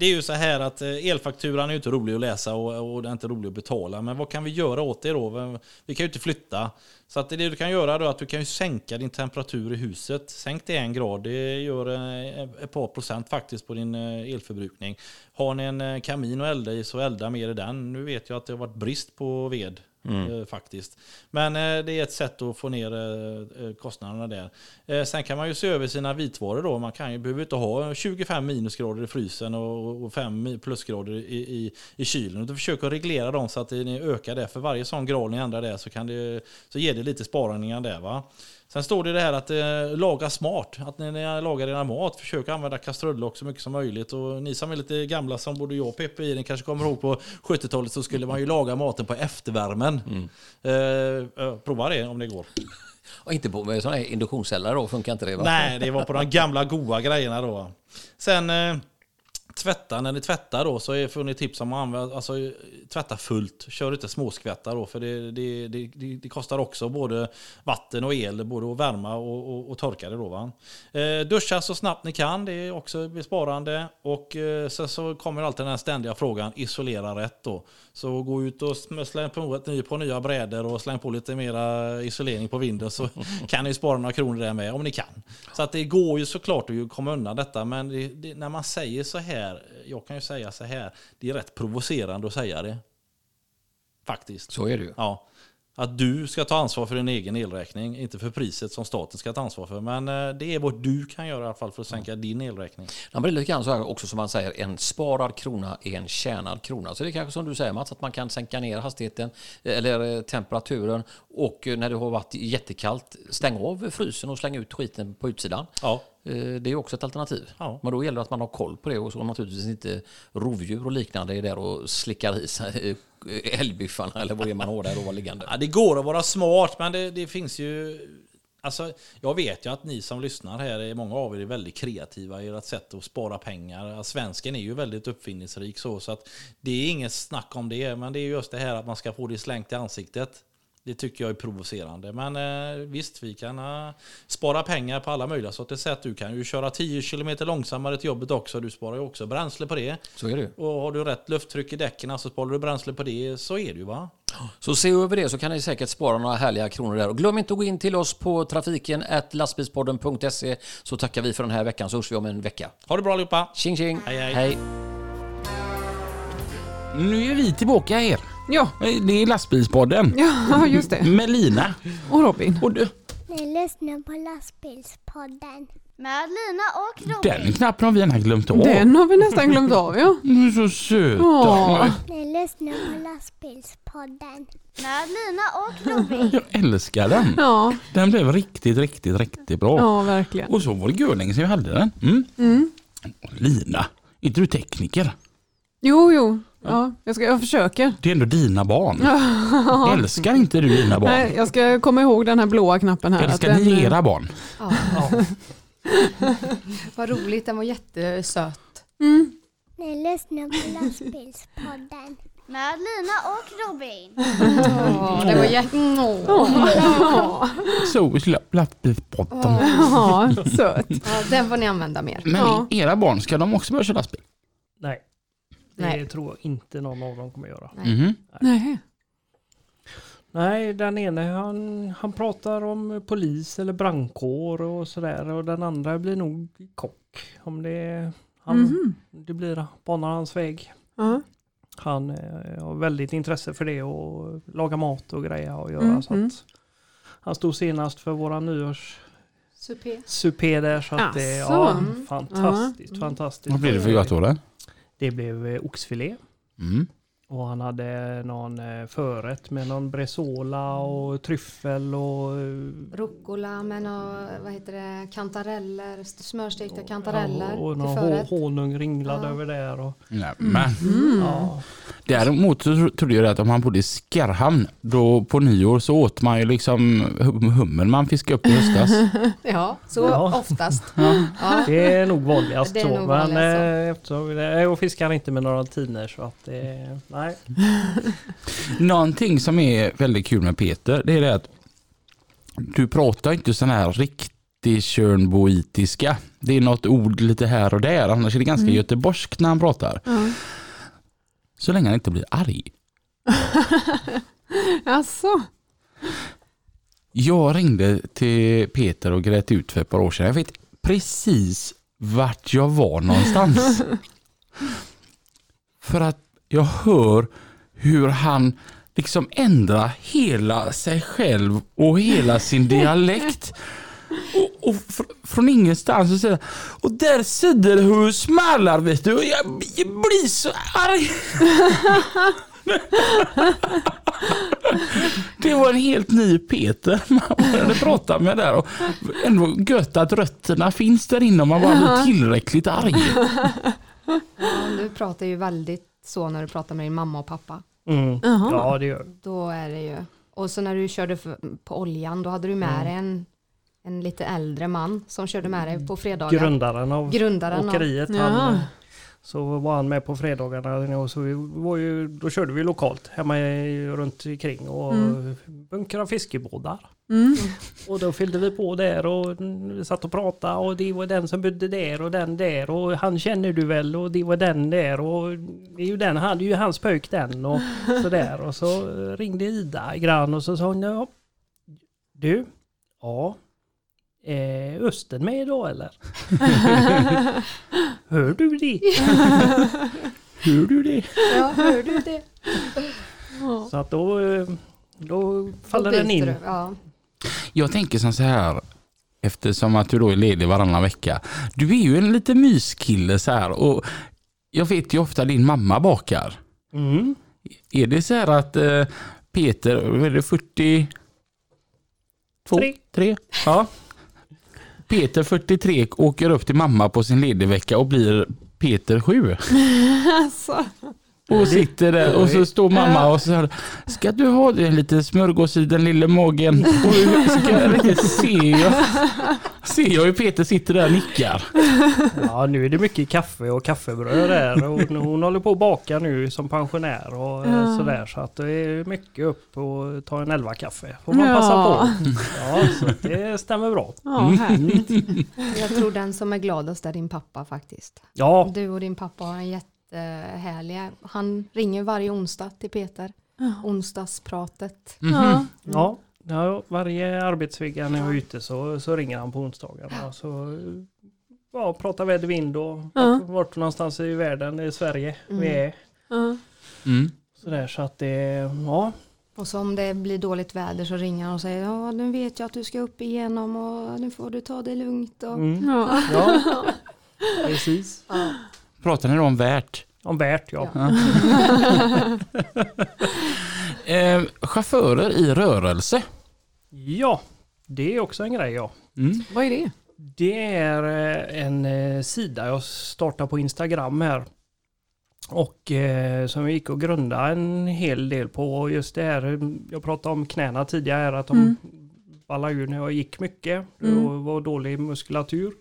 är ju så här att elfakturan är inte rolig att läsa och och den är inte rolig att betala. Men vad kan vi göra åt det då? Vi kan ju inte flytta. Så att det du kan göra då är att du kan ju sänka din temperatur i huset. Sänk det en grad. Det gör eh, ett par procent faktiskt på din eh, elförbrukning. Har ni en eh, kamin att elda i så elda mer i den. Nu vet jag att det har varit brist på ved. Mm. Eh, faktiskt. Men eh, det är ett sätt att få ner eh, kostnaderna där. Sen kan man ju se över sina vitvaror då. Man kan ju, behöver inte ha 25 minusgrader i frysen och, 5 plusgrader i, i, i kylen. Utan försök att reglera dem så att ni ökar det. För varje sån grad ni ändrar det så, kan det, så ger det lite sparningar. där. Va? Sen står det det här att eh, laga smart. Att när ni lagar era mat, försök använda kastrullock så mycket som möjligt. Och ni som är lite gamla som både jag och Peppe i, ni kanske kommer ihåg på 70-talet så skulle man ju laga maten på eftervärmen. Eh, eh, prova det om det går. Och inte på sådana här induktionseldar då, funkar inte det va? Nej, det var på de gamla goa grejerna då. Sen eh, tvätta, när ni tvättar då så får ni tips om att använda, alltså, tvätta fullt. Kör inte småskvättar då för det, det, det, det, det kostar också både vatten och el, både att värma och, och, och torka det då. Va? Eh, duscha så snabbt ni kan, det är också besparande. Och eh, sen så kommer alltid den här ständiga frågan, isolera rätt då. Så gå ut och släng på, ett nya brädor och släng på lite mera isolering på vinden så kan ni spara några kronor där med om ni kan. Så att det går ju såklart att komma undan detta men det, det, när man säger så här, jag kan ju säga så här, det är rätt provocerande att säga det. Faktiskt. Så är det ju. Ja. Att du ska ta ansvar för din egen elräkning, inte för priset som staten ska ta ansvar för. Men eh, det är vad du kan göra i alla fall för att sänka din elräkning. Ja, men det är lite grann så här också som man säger, en sparad krona är en tjänad krona. Så det är kanske som du säger Mats, att man kan sänka ner hastigheten eller eh, temperaturen och eh, när det har varit jättekallt, stäng av frysen och släng ut skiten på utsidan. Ja, Eh, Det är också ett alternativ. Ja. Men då gäller det att man har koll på det och så naturligtvis inte rovdjur och liknande är där och slickar i sig eh, älgbiffarna eller vad det är man har där och var liggande. Ja, det går att vara smart, men det, det finns ju... Alltså, jag vet ju att ni som lyssnar här, är- många av er är väldigt kreativa i ert sätt att spara pengar. Svensken är ju väldigt uppfinningsrik så, så att det är inget snack om det. Men det är just det här att man ska få det slängt i ansiktet. Det tycker jag är provocerande. Men eh, visst, vi kan eh, spara pengar på alla möjliga sorters sätt. Du kan ju köra 10 km långsammare till jobbet också. Du sparar ju också bränsle på det. Så är det. Och har du rätt lufttryck i däcken så sparar du bränsle på det. Så är det ju va? Så se över det så kan ni säkert spara några härliga kronor där. Och glöm inte att gå in till oss på trafiken lastbilspodden.se så tackar vi för den här veckan så hörs vi om en vecka. Ha det bra allihopa! Tjing tjing! Hej, hej. hej. Nu är vi tillbaka här. Ja, Det är lastbilspodden. ja just det. Med Lina. Och Robin. Och du, Ni lyssnar på lastbilspodden. Med Lina och Robin. den knappen har vi gärna glömt av. Den har vi nästan glömt av ja. Du är så söt. Ja. Ni lyssnar på lastbilspodden. Med Lina och Robin. Jag älskar den. Ja, Den blev riktigt, riktigt, riktigt bra. ja verkligen. Och så var det görlänge sedan vi hade den. Mm. Mm. Lina, är inte du tekniker? Jo, jo. Ja, jag, ska, jag försöker. Det är ändå dina barn. Älskar inte du dina barn? Nej, jag ska komma ihåg den här blåa knappen här. Älskar att den, ni era barn? Ja. Vad roligt, den var jättesöt. Mm. Ni lyssnar på lastbilspodden. Med Lina och Robin. Ja, det var jätte... Ja, Så lastbilspodden. ja, söt. Ja, den får ni använda mer. Men era barn, ska de också börja köra lastbil? Nej. Det Nej. tror jag inte någon av dem kommer göra. Nej. Mhm. Nej. Nej, den ene han, han pratar om polis eller brandkår och sådär och den andra blir nog kock. Om det, han, Mhm. det blir banar hans väg. Ja. Han eh, har väldigt intresse för det och laga mat och grejer och göra. Mm, så mm. att han stod senast för våra nyårs Supé. supé där så att det Asså. ja, Mm. fantastiskt, Mm. fantastiskt. Vad blir det för gott då? Det? Blev eh, oxfilé. Mm. Och han hade någon eh, förrätt med någon bresola och tryffel och... eh, Rucola med några, vad heter det, kantareller, smörstekta kantareller ja, och någon honung ringlad Ja. över där. Och, Nej, men. Mm. ja. Däremot så tro- trodde jag att om man bodde i Skarhamn, då på nyår så åt man ju liksom hum- hummer man fiskade upp i höstas. Ja, så Ja. oftast. Ja. Ja. Det är nog vanligast Det är så. nog Men eh, eftersom jag fiskar inte med några tiner så att det... Nej. Någonting som är väldigt kul med Peter, det är det att du pratar inte sån här riktig tjörnboitiska. Det är något ord lite här och där, annars är det ganska Mm. göteborgskt när han pratar. Ja. Så länge han inte blir arg. Alltså. Jag ringde till Peter och grät ut för ett par år sedan. Jag vet precis vart jag var någonstans. för att jag hör hur han liksom ändrar hela sig själv och hela sin dialekt. Och, och fr- från ingenstans så säger han, och där sitter hur smallar vet du och jag, jag blir så arg. Det var en helt ny Peter man började prata med där och ändå gött att rötterna finns där inne om man bara blir tillräckligt arg. Ja, du pratar ju väldigt så när du pratar med din mamma och pappa. Mm. Ja det gör Då är det ju. Och så när du körde på oljan, då hade du med dig en, en lite äldre man som körde med dig på fredagar. Grundaren av Grundaren av, åkeriet. Ja. Han, så var han med på fredagarna och så vi var ju, då körde vi lokalt hemma i, runt omkring och Mm. bunkrade fiskebåtar. Mm. Och då fyllde vi på där och vi satt och pratade och det var den som bodde där och den där och han känner du väl och det var den där och det är ju den, han, det är ju hans pojk den och sådär och så ringde Ida grann och så sa hon ja, du, ja, är Östen med idag eller? Hör du det? Hör du det? Ja, hör du det? Så att då, eh, Då Då faller den byter in. du, Ja. Jag tänker som så här, eftersom att du då är ledig varannan vecka. Du är ju en liten myskille så här och jag vet ju ofta din mamma bakar. Mm. Är det så här att eh, Peter, är det 40? Två? Tre. Tre? Ja. Peter 43 åker upp till mamma på sin ledigvecka och blir Peter 7. Alltså. Och sitter där och så står mamma och så här, ska du ha det lite smörgås i den lilla magen? Och ska riktigt se jag, ser jag hur Peter sitter där och nickar. Ja, nu är det mycket kaffe och kaffebröd där. Och hon håller på att baka nu som pensionär och eh, Ja. sådär. Så att det är mycket upp och ta en elva kaffe. Får man Ja. passa på. Ja, så det stämmer bra. Ja, härligt. Jag tror den som är gladast är din pappa faktiskt. Ja, Du och din pappa har en jättehärlig, han ringer varje onsdag till Peter. Onsdagspratet. Ja. ja. Ja varje arbetsvecka när jag är ute så, så ringer han på onsdagarna. Så ja, pratar väder vind och Ja. vart någonstans i världen, i Sverige vi Mm. är. Ja. Mm. Sådär så att det, ja. Och så om det blir dåligt väder så ringer han och säger ja nu vet jag att du ska upp igenom och nu får du ta det lugnt. Och, Mm. Ja. Ja, precis. ja. Pratar ni då om värt? Om värt ja. Ja. Eh, chaufförer i rörelse. Ja, det är också en grej ja. Mm. Vad är det? Det är eh, en eh, sida jag startade på Instagram här. Och eh, som jag gick och grundade en hel del på just det här. Jag pratade om knäna tidigare att de Mm. ballade ur när jag gick mycket Mm. och var dålig muskulatur.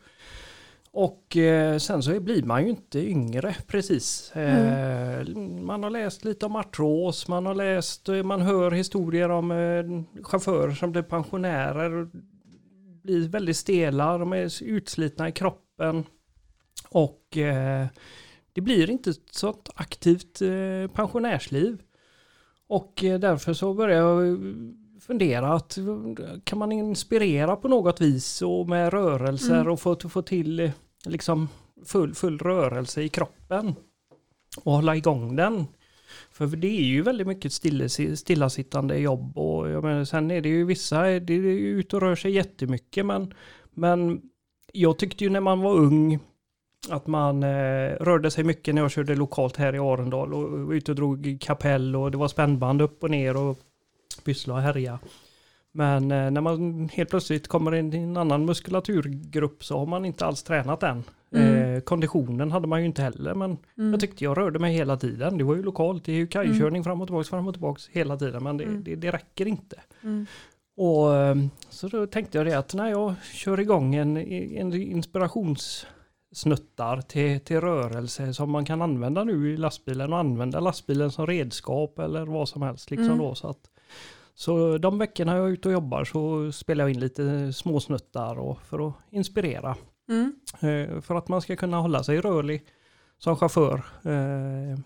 Och eh, sen så blir man ju inte yngre precis. Eh, man har läst lite om artros, man har läst, eh, man hör historier om eh, chaufförer som blir pensionärer, blir väldigt stela, de är utslitna i kroppen. Och eh, det blir inte ett sånt aktivt eh, pensionärsliv. Och därför så börjar jag fundera att kan man inspirera på något vis och med rörelser Mm. och få, få till liksom full, full rörelse i kroppen och hålla igång den. För det är ju väldigt mycket stilla, stillasittande jobb och jag menar, sen är det ju vissa, det är ju ute och rör sig jättemycket men, men jag tyckte ju när man var ung att man eh, rörde sig mycket när jag körde lokalt här i Arendal och var ute och drog i kapell och det var spännband upp och ner och pyssla och härja. Men eh, när man helt plötsligt kommer in i en annan muskulaturgrupp så har man inte alls tränat än. Mm. Eh, konditionen hade man ju inte heller men Mm. jag tyckte jag rörde mig hela tiden. Det var ju lokalt, det är ju kajkörning fram och tillbaka, fram och tillbaka hela tiden men det, Mm. det, det räcker inte. Mm. Och eh, så då tänkte jag det att när jag kör igång en, en inspirationssnuttar till, till rörelse som man kan använda nu i lastbilen och använda lastbilen som redskap eller vad som helst. Liksom Mm. då, så, att, så de veckorna jag är ute och jobbar så spelar jag in lite småsnuttar och, för att inspirera. Mm. Eh, för att man ska kunna hålla sig rörlig som chaufför eh,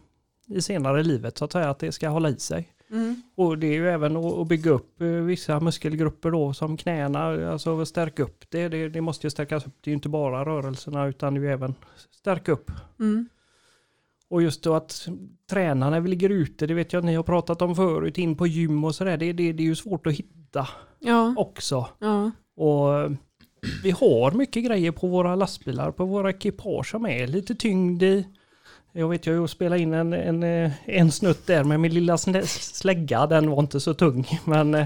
i senare livet så att säga, att det ska hålla i sig. Mm. Och det är ju även att att bygga upp eh, vissa muskelgrupper då som knäna, alltså stärka upp det. Det, det måste ju stärkas upp, det är ju inte bara rörelserna utan det är ju även stärka upp. Mm. Och just då att träna när vi ligger ute, det vet jag att ni har pratat om förut, in på gym och sådär, det, det, det är ju svårt att hitta Ja. också. Ja. Och vi har mycket grejer på våra lastbilar, på våra ekipage som är lite tyngd i. Jag vet jag spelade in en, en, eh, en snutt där med min lilla slägga, den var inte så tung. Men eh,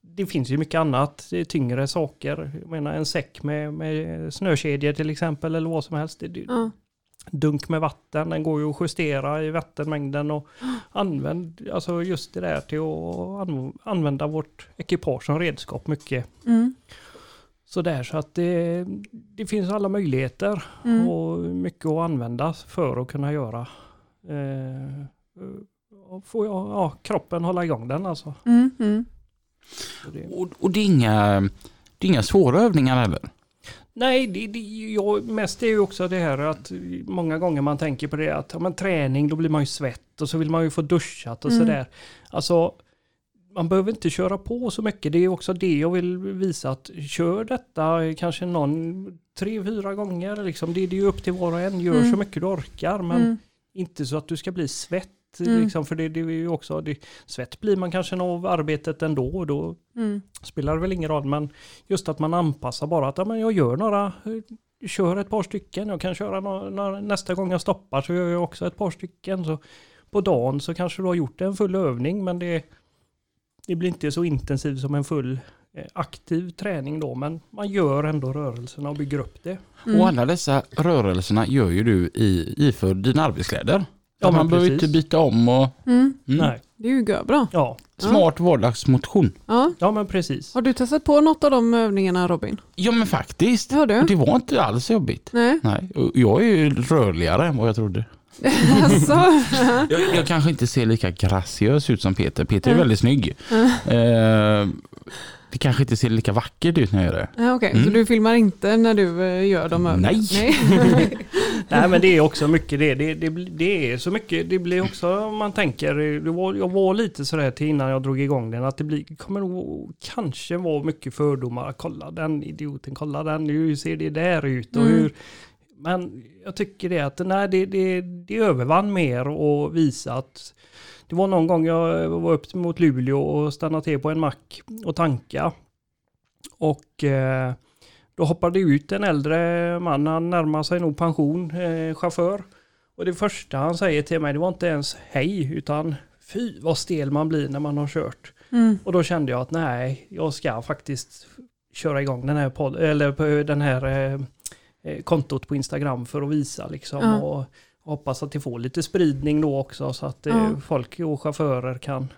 det finns ju mycket annat, det är tyngre saker. Jag menar en säck med, med snökedjor till exempel eller vad som helst. Det, Ja. Dunk med vatten, den går ju att justera i vattenmängden och använd, alltså just det där till att anv- använda vårt ekipage som redskap mycket. Mm. Sådär så att det, det finns alla möjligheter Mm. och mycket att använda för att kunna göra. Eh, och få ja, kroppen hålla igång den alltså. Mm. Mm. Så det, Och, och det, är inga, det är inga svåra övningar heller. Nej, det, det, jag, mest är ju också det här att många gånger man tänker på det att ja, men träning då blir man ju svett och så vill man ju få duschat och Mm. sådär. Alltså man behöver inte köra på så mycket. Det är också det jag vill visa att kör detta kanske någon tre, fyra gånger. Liksom. Det, det är ju upp till var och en. Gör Mm. så mycket du orkar men Mm. inte så att du ska bli svett. Mm. Liksom, för det, det är ju också, det, svett blir man kanske av arbetet ändå och då Mm. spelar det väl ingen roll. Men just att man anpassar bara att ja, men jag gör några, kör ett par stycken. Jag kan köra några, några, nästa gång jag stoppar så gör jag också ett par stycken. Så på dagen så kanske du har gjort en full övning men det, det blir inte så intensivt som en full eh, aktiv träning då. Men man gör ändå rörelserna och bygger upp det. Mm. Och alla dessa rörelserna gör ju du i, iför dina arbetskläder. Ja, Ja, man men behöver precis. inte byta om och Mm. mm. Nej. Det är ju bra. Ja. smart vardagsmotion. Ja. ja, men precis. Har du testat på något av de övningarna Robin? Ja men faktiskt. Har du? Det var inte alls jobbigt. Nej. Nej, jag är ju rörligare än vad jag trodde. alltså. Jag, jag kanske inte ser lika graciös ut som Peter. Peter är Mm. väldigt snygg. Eh, det kanske inte ser lika vackert ut när jag gör det. Ja, Okej, så Mm. du filmar inte när du eh, gör de övningarna? Nej. Nej men det är också mycket det. Det, det, blir- det är så mycket, det blir också om man tänker, det var, jag var lite sådär till innan jag drog igång den att det blir, kommer nog kanske vara mycket fördomar. Kolla den idioten, kolla den, hur ser det där ut och Mm. hur. Men jag tycker det att nej, det, det, det övervann mer och visa att det var någon gång jag var upp mot Luleå och stannade till på en mack och tanka. Och eh, då hoppade ut en äldre man, han närmade sig nog pension, eh, chaufför. Och det första han säger till mig, det var inte ens hej, utan fy vad stel man blir när man har kört. Mm. Och då kände jag att nej, jag ska faktiskt köra igång den här, podd, eller den här eh, eh, kontot på Instagram för att visa liksom. Och, och hoppas att det får lite spridning då också så att eh, Ja. folk och chaufförer kan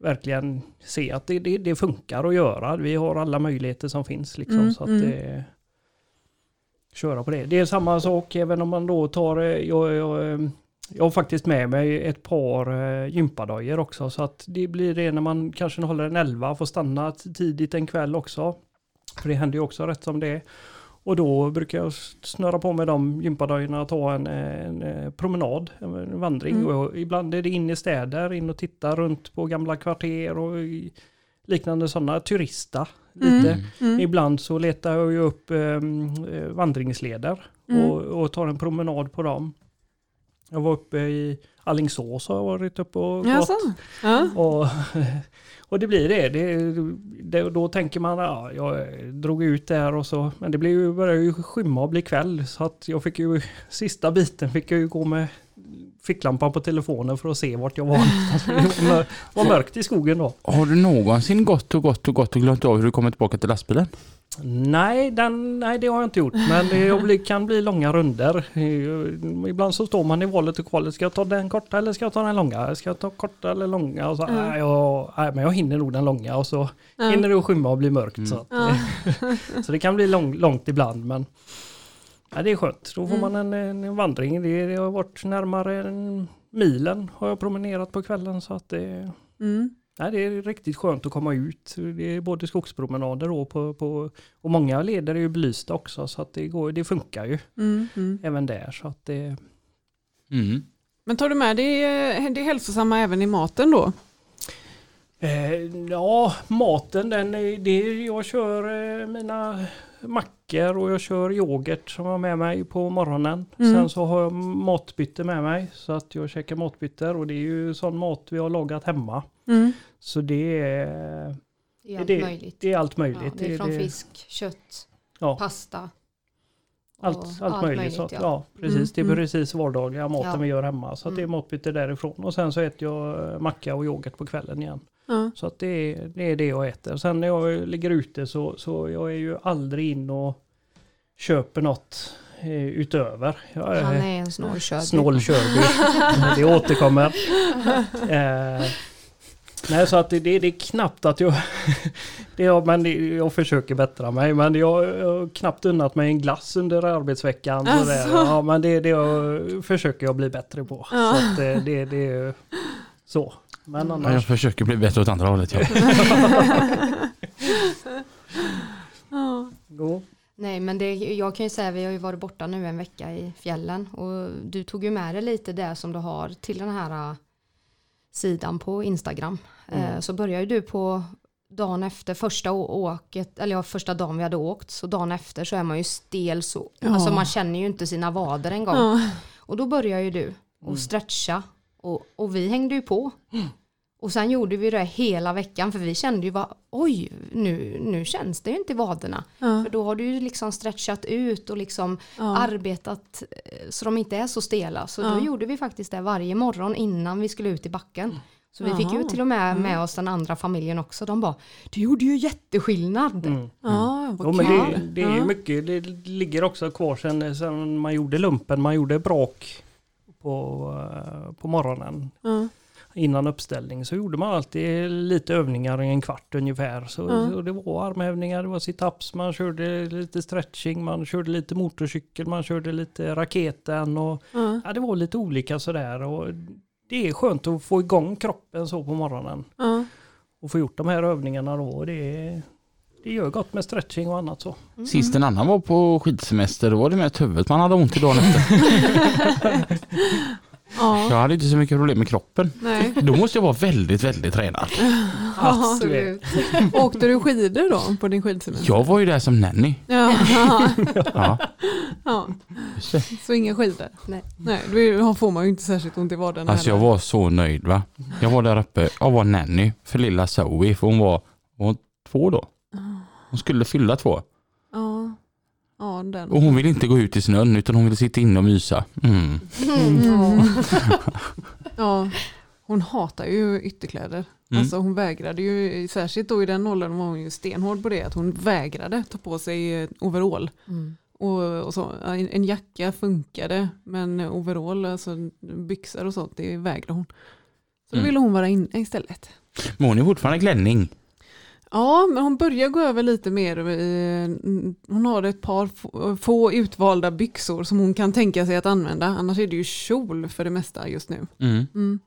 verkligen se att det, det, det funkar att göra. Vi har alla möjligheter som finns liksom. Mm, så att mm. det, köra på det. Det är samma sak även om man då tar, eh, jag, jag, eh, jag har faktiskt med mig ett par eh, gympadojor också så att det blir det när man kanske håller en 11 får stanna tidigt en kväll också. För det händer ju också rätt som det är. Och då brukar jag snöra på med de gympadojorna och ta en, en, eh, promenad, en vandring. Mm. Och ibland är det in i städer, in och titta runt på gamla kvarter och liknande sådana, turista lite. Mm. Mm. Ibland så letar jag upp ehm, eh, vandringsleder Mm. och, och tar en promenad på dem. Jag var uppe i Allingsås har jag varit uppe och gått. Ja. Och, och det blir det. det, det då tänker man, ja, jag drog ut där och så. Men det blev ju, började ju skymma och bli kväll. Så att jag fick ju, sista biten fick jag ju gå med ficklampan på telefonen för att se vart jag var. Det var mörkt i skogen då. Har du någonsin gått och gått och gått och glömt av hur du kommer tillbaka till lastbilen? Nej, den, nej, det har jag inte gjort. Men det kan bli långa runder. Ibland så står man i valet och kvalet. Ska jag ta den korta eller ska jag ta den långa? Ska jag ta korta eller långa? Och så, Mm. nej, jag, nej, men jag hinner nog den långa och så Ja. hinner det att skymma och bli mörkt. Så, att, så det kan bli lång, långt ibland. Men ja, det är skönt. Då får Mm. man en, en vandring. Det, det har varit närmare en milen har jag promenerat på kvällen. Så att det, Mm. Nej, det är riktigt skönt att komma ut. Det är både skogspromenader och, på, på, och många leder är ju belysta också så att det, går, det funkar ju Mm. Mm. även där. Så att det, Mm. Men tar du med det, eh, det hälsosamma även i maten då? eh, ja, maten den är, det, är- jag kör eh, mina mackor och jag kör yoghurt som jag har med mig på morgonen. Mm. Sen så har jag matbytte med mig så att jag käkar matbytter och det är ju sån mat vi har lagat hemma. Mm. Så det är, Det är allt det, möjligt. det är allt ja, möjligt. det är från det- fisk, kött, Ja. pasta. Allt, och allt, möjligt. så att, ja. precis. Mm, Det är mm. precis vardagliga maten Ja. vi gör hemma. Så att det är Mm. matbyte därifrån. Och sen så äter jag eh, macka och yoghurt på kvällen igen. Ja. Så att det, är, det är det jag äter. Sen när jag ligger ute så, så jag är ju aldrig in och köper något eh, utöver. Jag Han är en snål Körby. snål Körby. det återkommer. Eh, nej, så att det, det, det är knappt att jag... det är, men det, jag försöker bättra mig. Men jag, jag har knappt unnat mig en glass under arbetsveckan. Alltså. Sådär. Ja, men det, det jag, försöker jag bli bättre på. Ja. Så att det, det, det är så. Men Ja, jag annars... försöker bli bättre åt andra hållet. Ja. Ja. Nej men det, jag kan ju säga vi har ju varit borta nu en vecka i fjällen och du tog ju med dig lite det som du har till den här sidan på Instagram. Eh, Så börjar ju du på dagen efter första åket, eller ja, första dagen vi hade åkt, så dagen efter så är man ju stel så, Ja. alltså man känner ju inte sina vader en gång. Ja. Och då börjar ju du att stretcha Och, och vi hängde ju på. Och sen gjorde vi det hela veckan för vi kände ju bara oj, nu, nu känns det ju inte i vaderna. Ja. För då har du ju liksom stretchat ut och liksom Ja. arbetat eh, så de inte är så stela. Så Ja. då gjorde vi faktiskt det varje morgon innan vi skulle ut i backen. Så vi fick ju till och med med oss den andra familjen också. De bara, det gjorde ju jätteskillnad. Mm. Ja, vad Jo, men det, det är ju Ja. mycket, det ligger också kvar sen, sen man gjorde lumpen, man gjorde brak på, eh, på morgonen Ja. Innan uppställning så gjorde man alltid lite övningar i en kvart ungefär. Så, Ja. så det var armhävningar, det var situps, man körde lite stretching, man körde lite motorcykel, man körde lite raketen och Ja. ja, det var lite olika sådär. Och det är skönt att få igång kroppen så på morgonen Ja. och få gjort de här övningarna då. och Det, det gör gott med stretching och annat så. Sist en annan var på skidsemester, då var det mest huvudet man hade ont i dagen efter. Ja. Jag hade inte så mycket problem med kroppen. Nej. Då måste jag vara väldigt, väldigt tränad. Absolut. Åkte du skidor då på din skidsemester? Jag var ju där som nanny. Ja. Ja, ja. Så inga skidor? Nej. Nej, då får man ju inte särskilt ont i vaderna Alltså jag heller. var så nöjd va. Jag var där uppe, jag var nanny för lilla Zoe för hon var, hon var två då. Hon skulle fylla två. Ja. Den. Och hon ville inte gå ut i snön utan hon ville sitta inne och mysa. Mm. Mm. Ja. Hon hatar ju ytterkläder. Mm. Alltså hon vägrade ju, särskilt då i den åldern var hon ju stenhård på det, att hon vägrade ta på sig eh, overall. Mm. Och, och så, en, en jacka funkade, men overall, alltså byxor och sånt, det vägrade hon. Så då Mm. ville hon vara inne istället. Men hon är fortfarande klänning. Ja, men hon börjar gå över lite mer. i- Hon har ett par få- få utvalda byxor som hon kan tänka sig att använda. Annars är det ju kjol för det mesta just nu. Mm. Mm.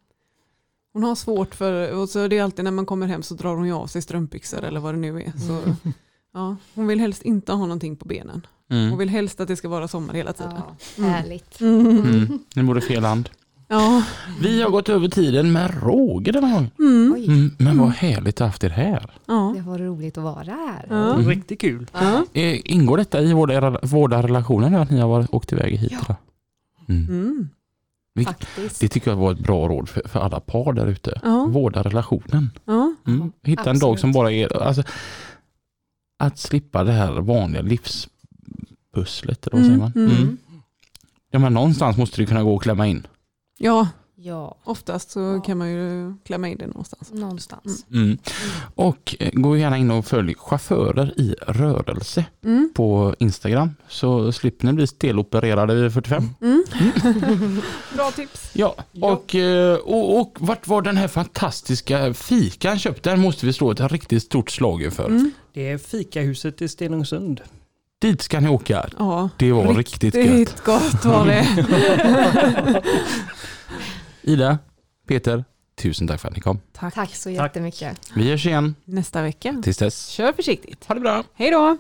Hon har svårt för, och så är det alltid när man kommer hem så drar hon ju av sig strumpbyxor eller vad det nu är. Så, ja, hon vill helst inte ha någonting på benen. Hon Mm. vill helst att det ska vara sommar hela tiden. Ja, härligt. Mm. Mm. Nu bor det fel hand. Ja. Vi har gått över tiden med råge denna gång. Mm. Oj, Mm. Men vad härligt att ha haft er här. Ja. det var roligt att vara här. Ja. Riktigt kul. Ja. Eh, Ingår detta i vårda, vårda relationen nu att ni har varit- åkt iväg hit? Ja. Mm. Mm. Vi- Faktiskt. Det tycker jag var ett bra råd för, för alla par där ute. Ja. Vårda relationen. Ja. Mm. Hitta en dag absolut. som bara är... Alltså, att slippa det här vanliga livspusslet. Eller vad säger Mm, man? mm. Mm. Ja, men någonstans måste det kunna gå att klämma in. Ja, Ja, oftast så Ja. kan man ju klämma in det någonstans. någonstans. Mm. Och eh, gå gärna in och följ chaufförer i rörelse Mm. på Instagram så slipper ni bli stelopererade vid 45. Mm. Bra tips. Ja, och, eh, och, och vart var den här fantastiska fikan köpt? Den måste vi slå ett riktigt stort slag för. Mm. Det är fikahuset i Stenungsund. Dit ska ni åka. Ja, Det var riktigt, gött. riktigt gott var det. Ida, Peter, tusen tack för att ni kom. Tack, tack så jättemycket. Tack. Vi hörs igen. Nästa vecka. Tills dess. Kör försiktigt. Ha det bra. Hej då.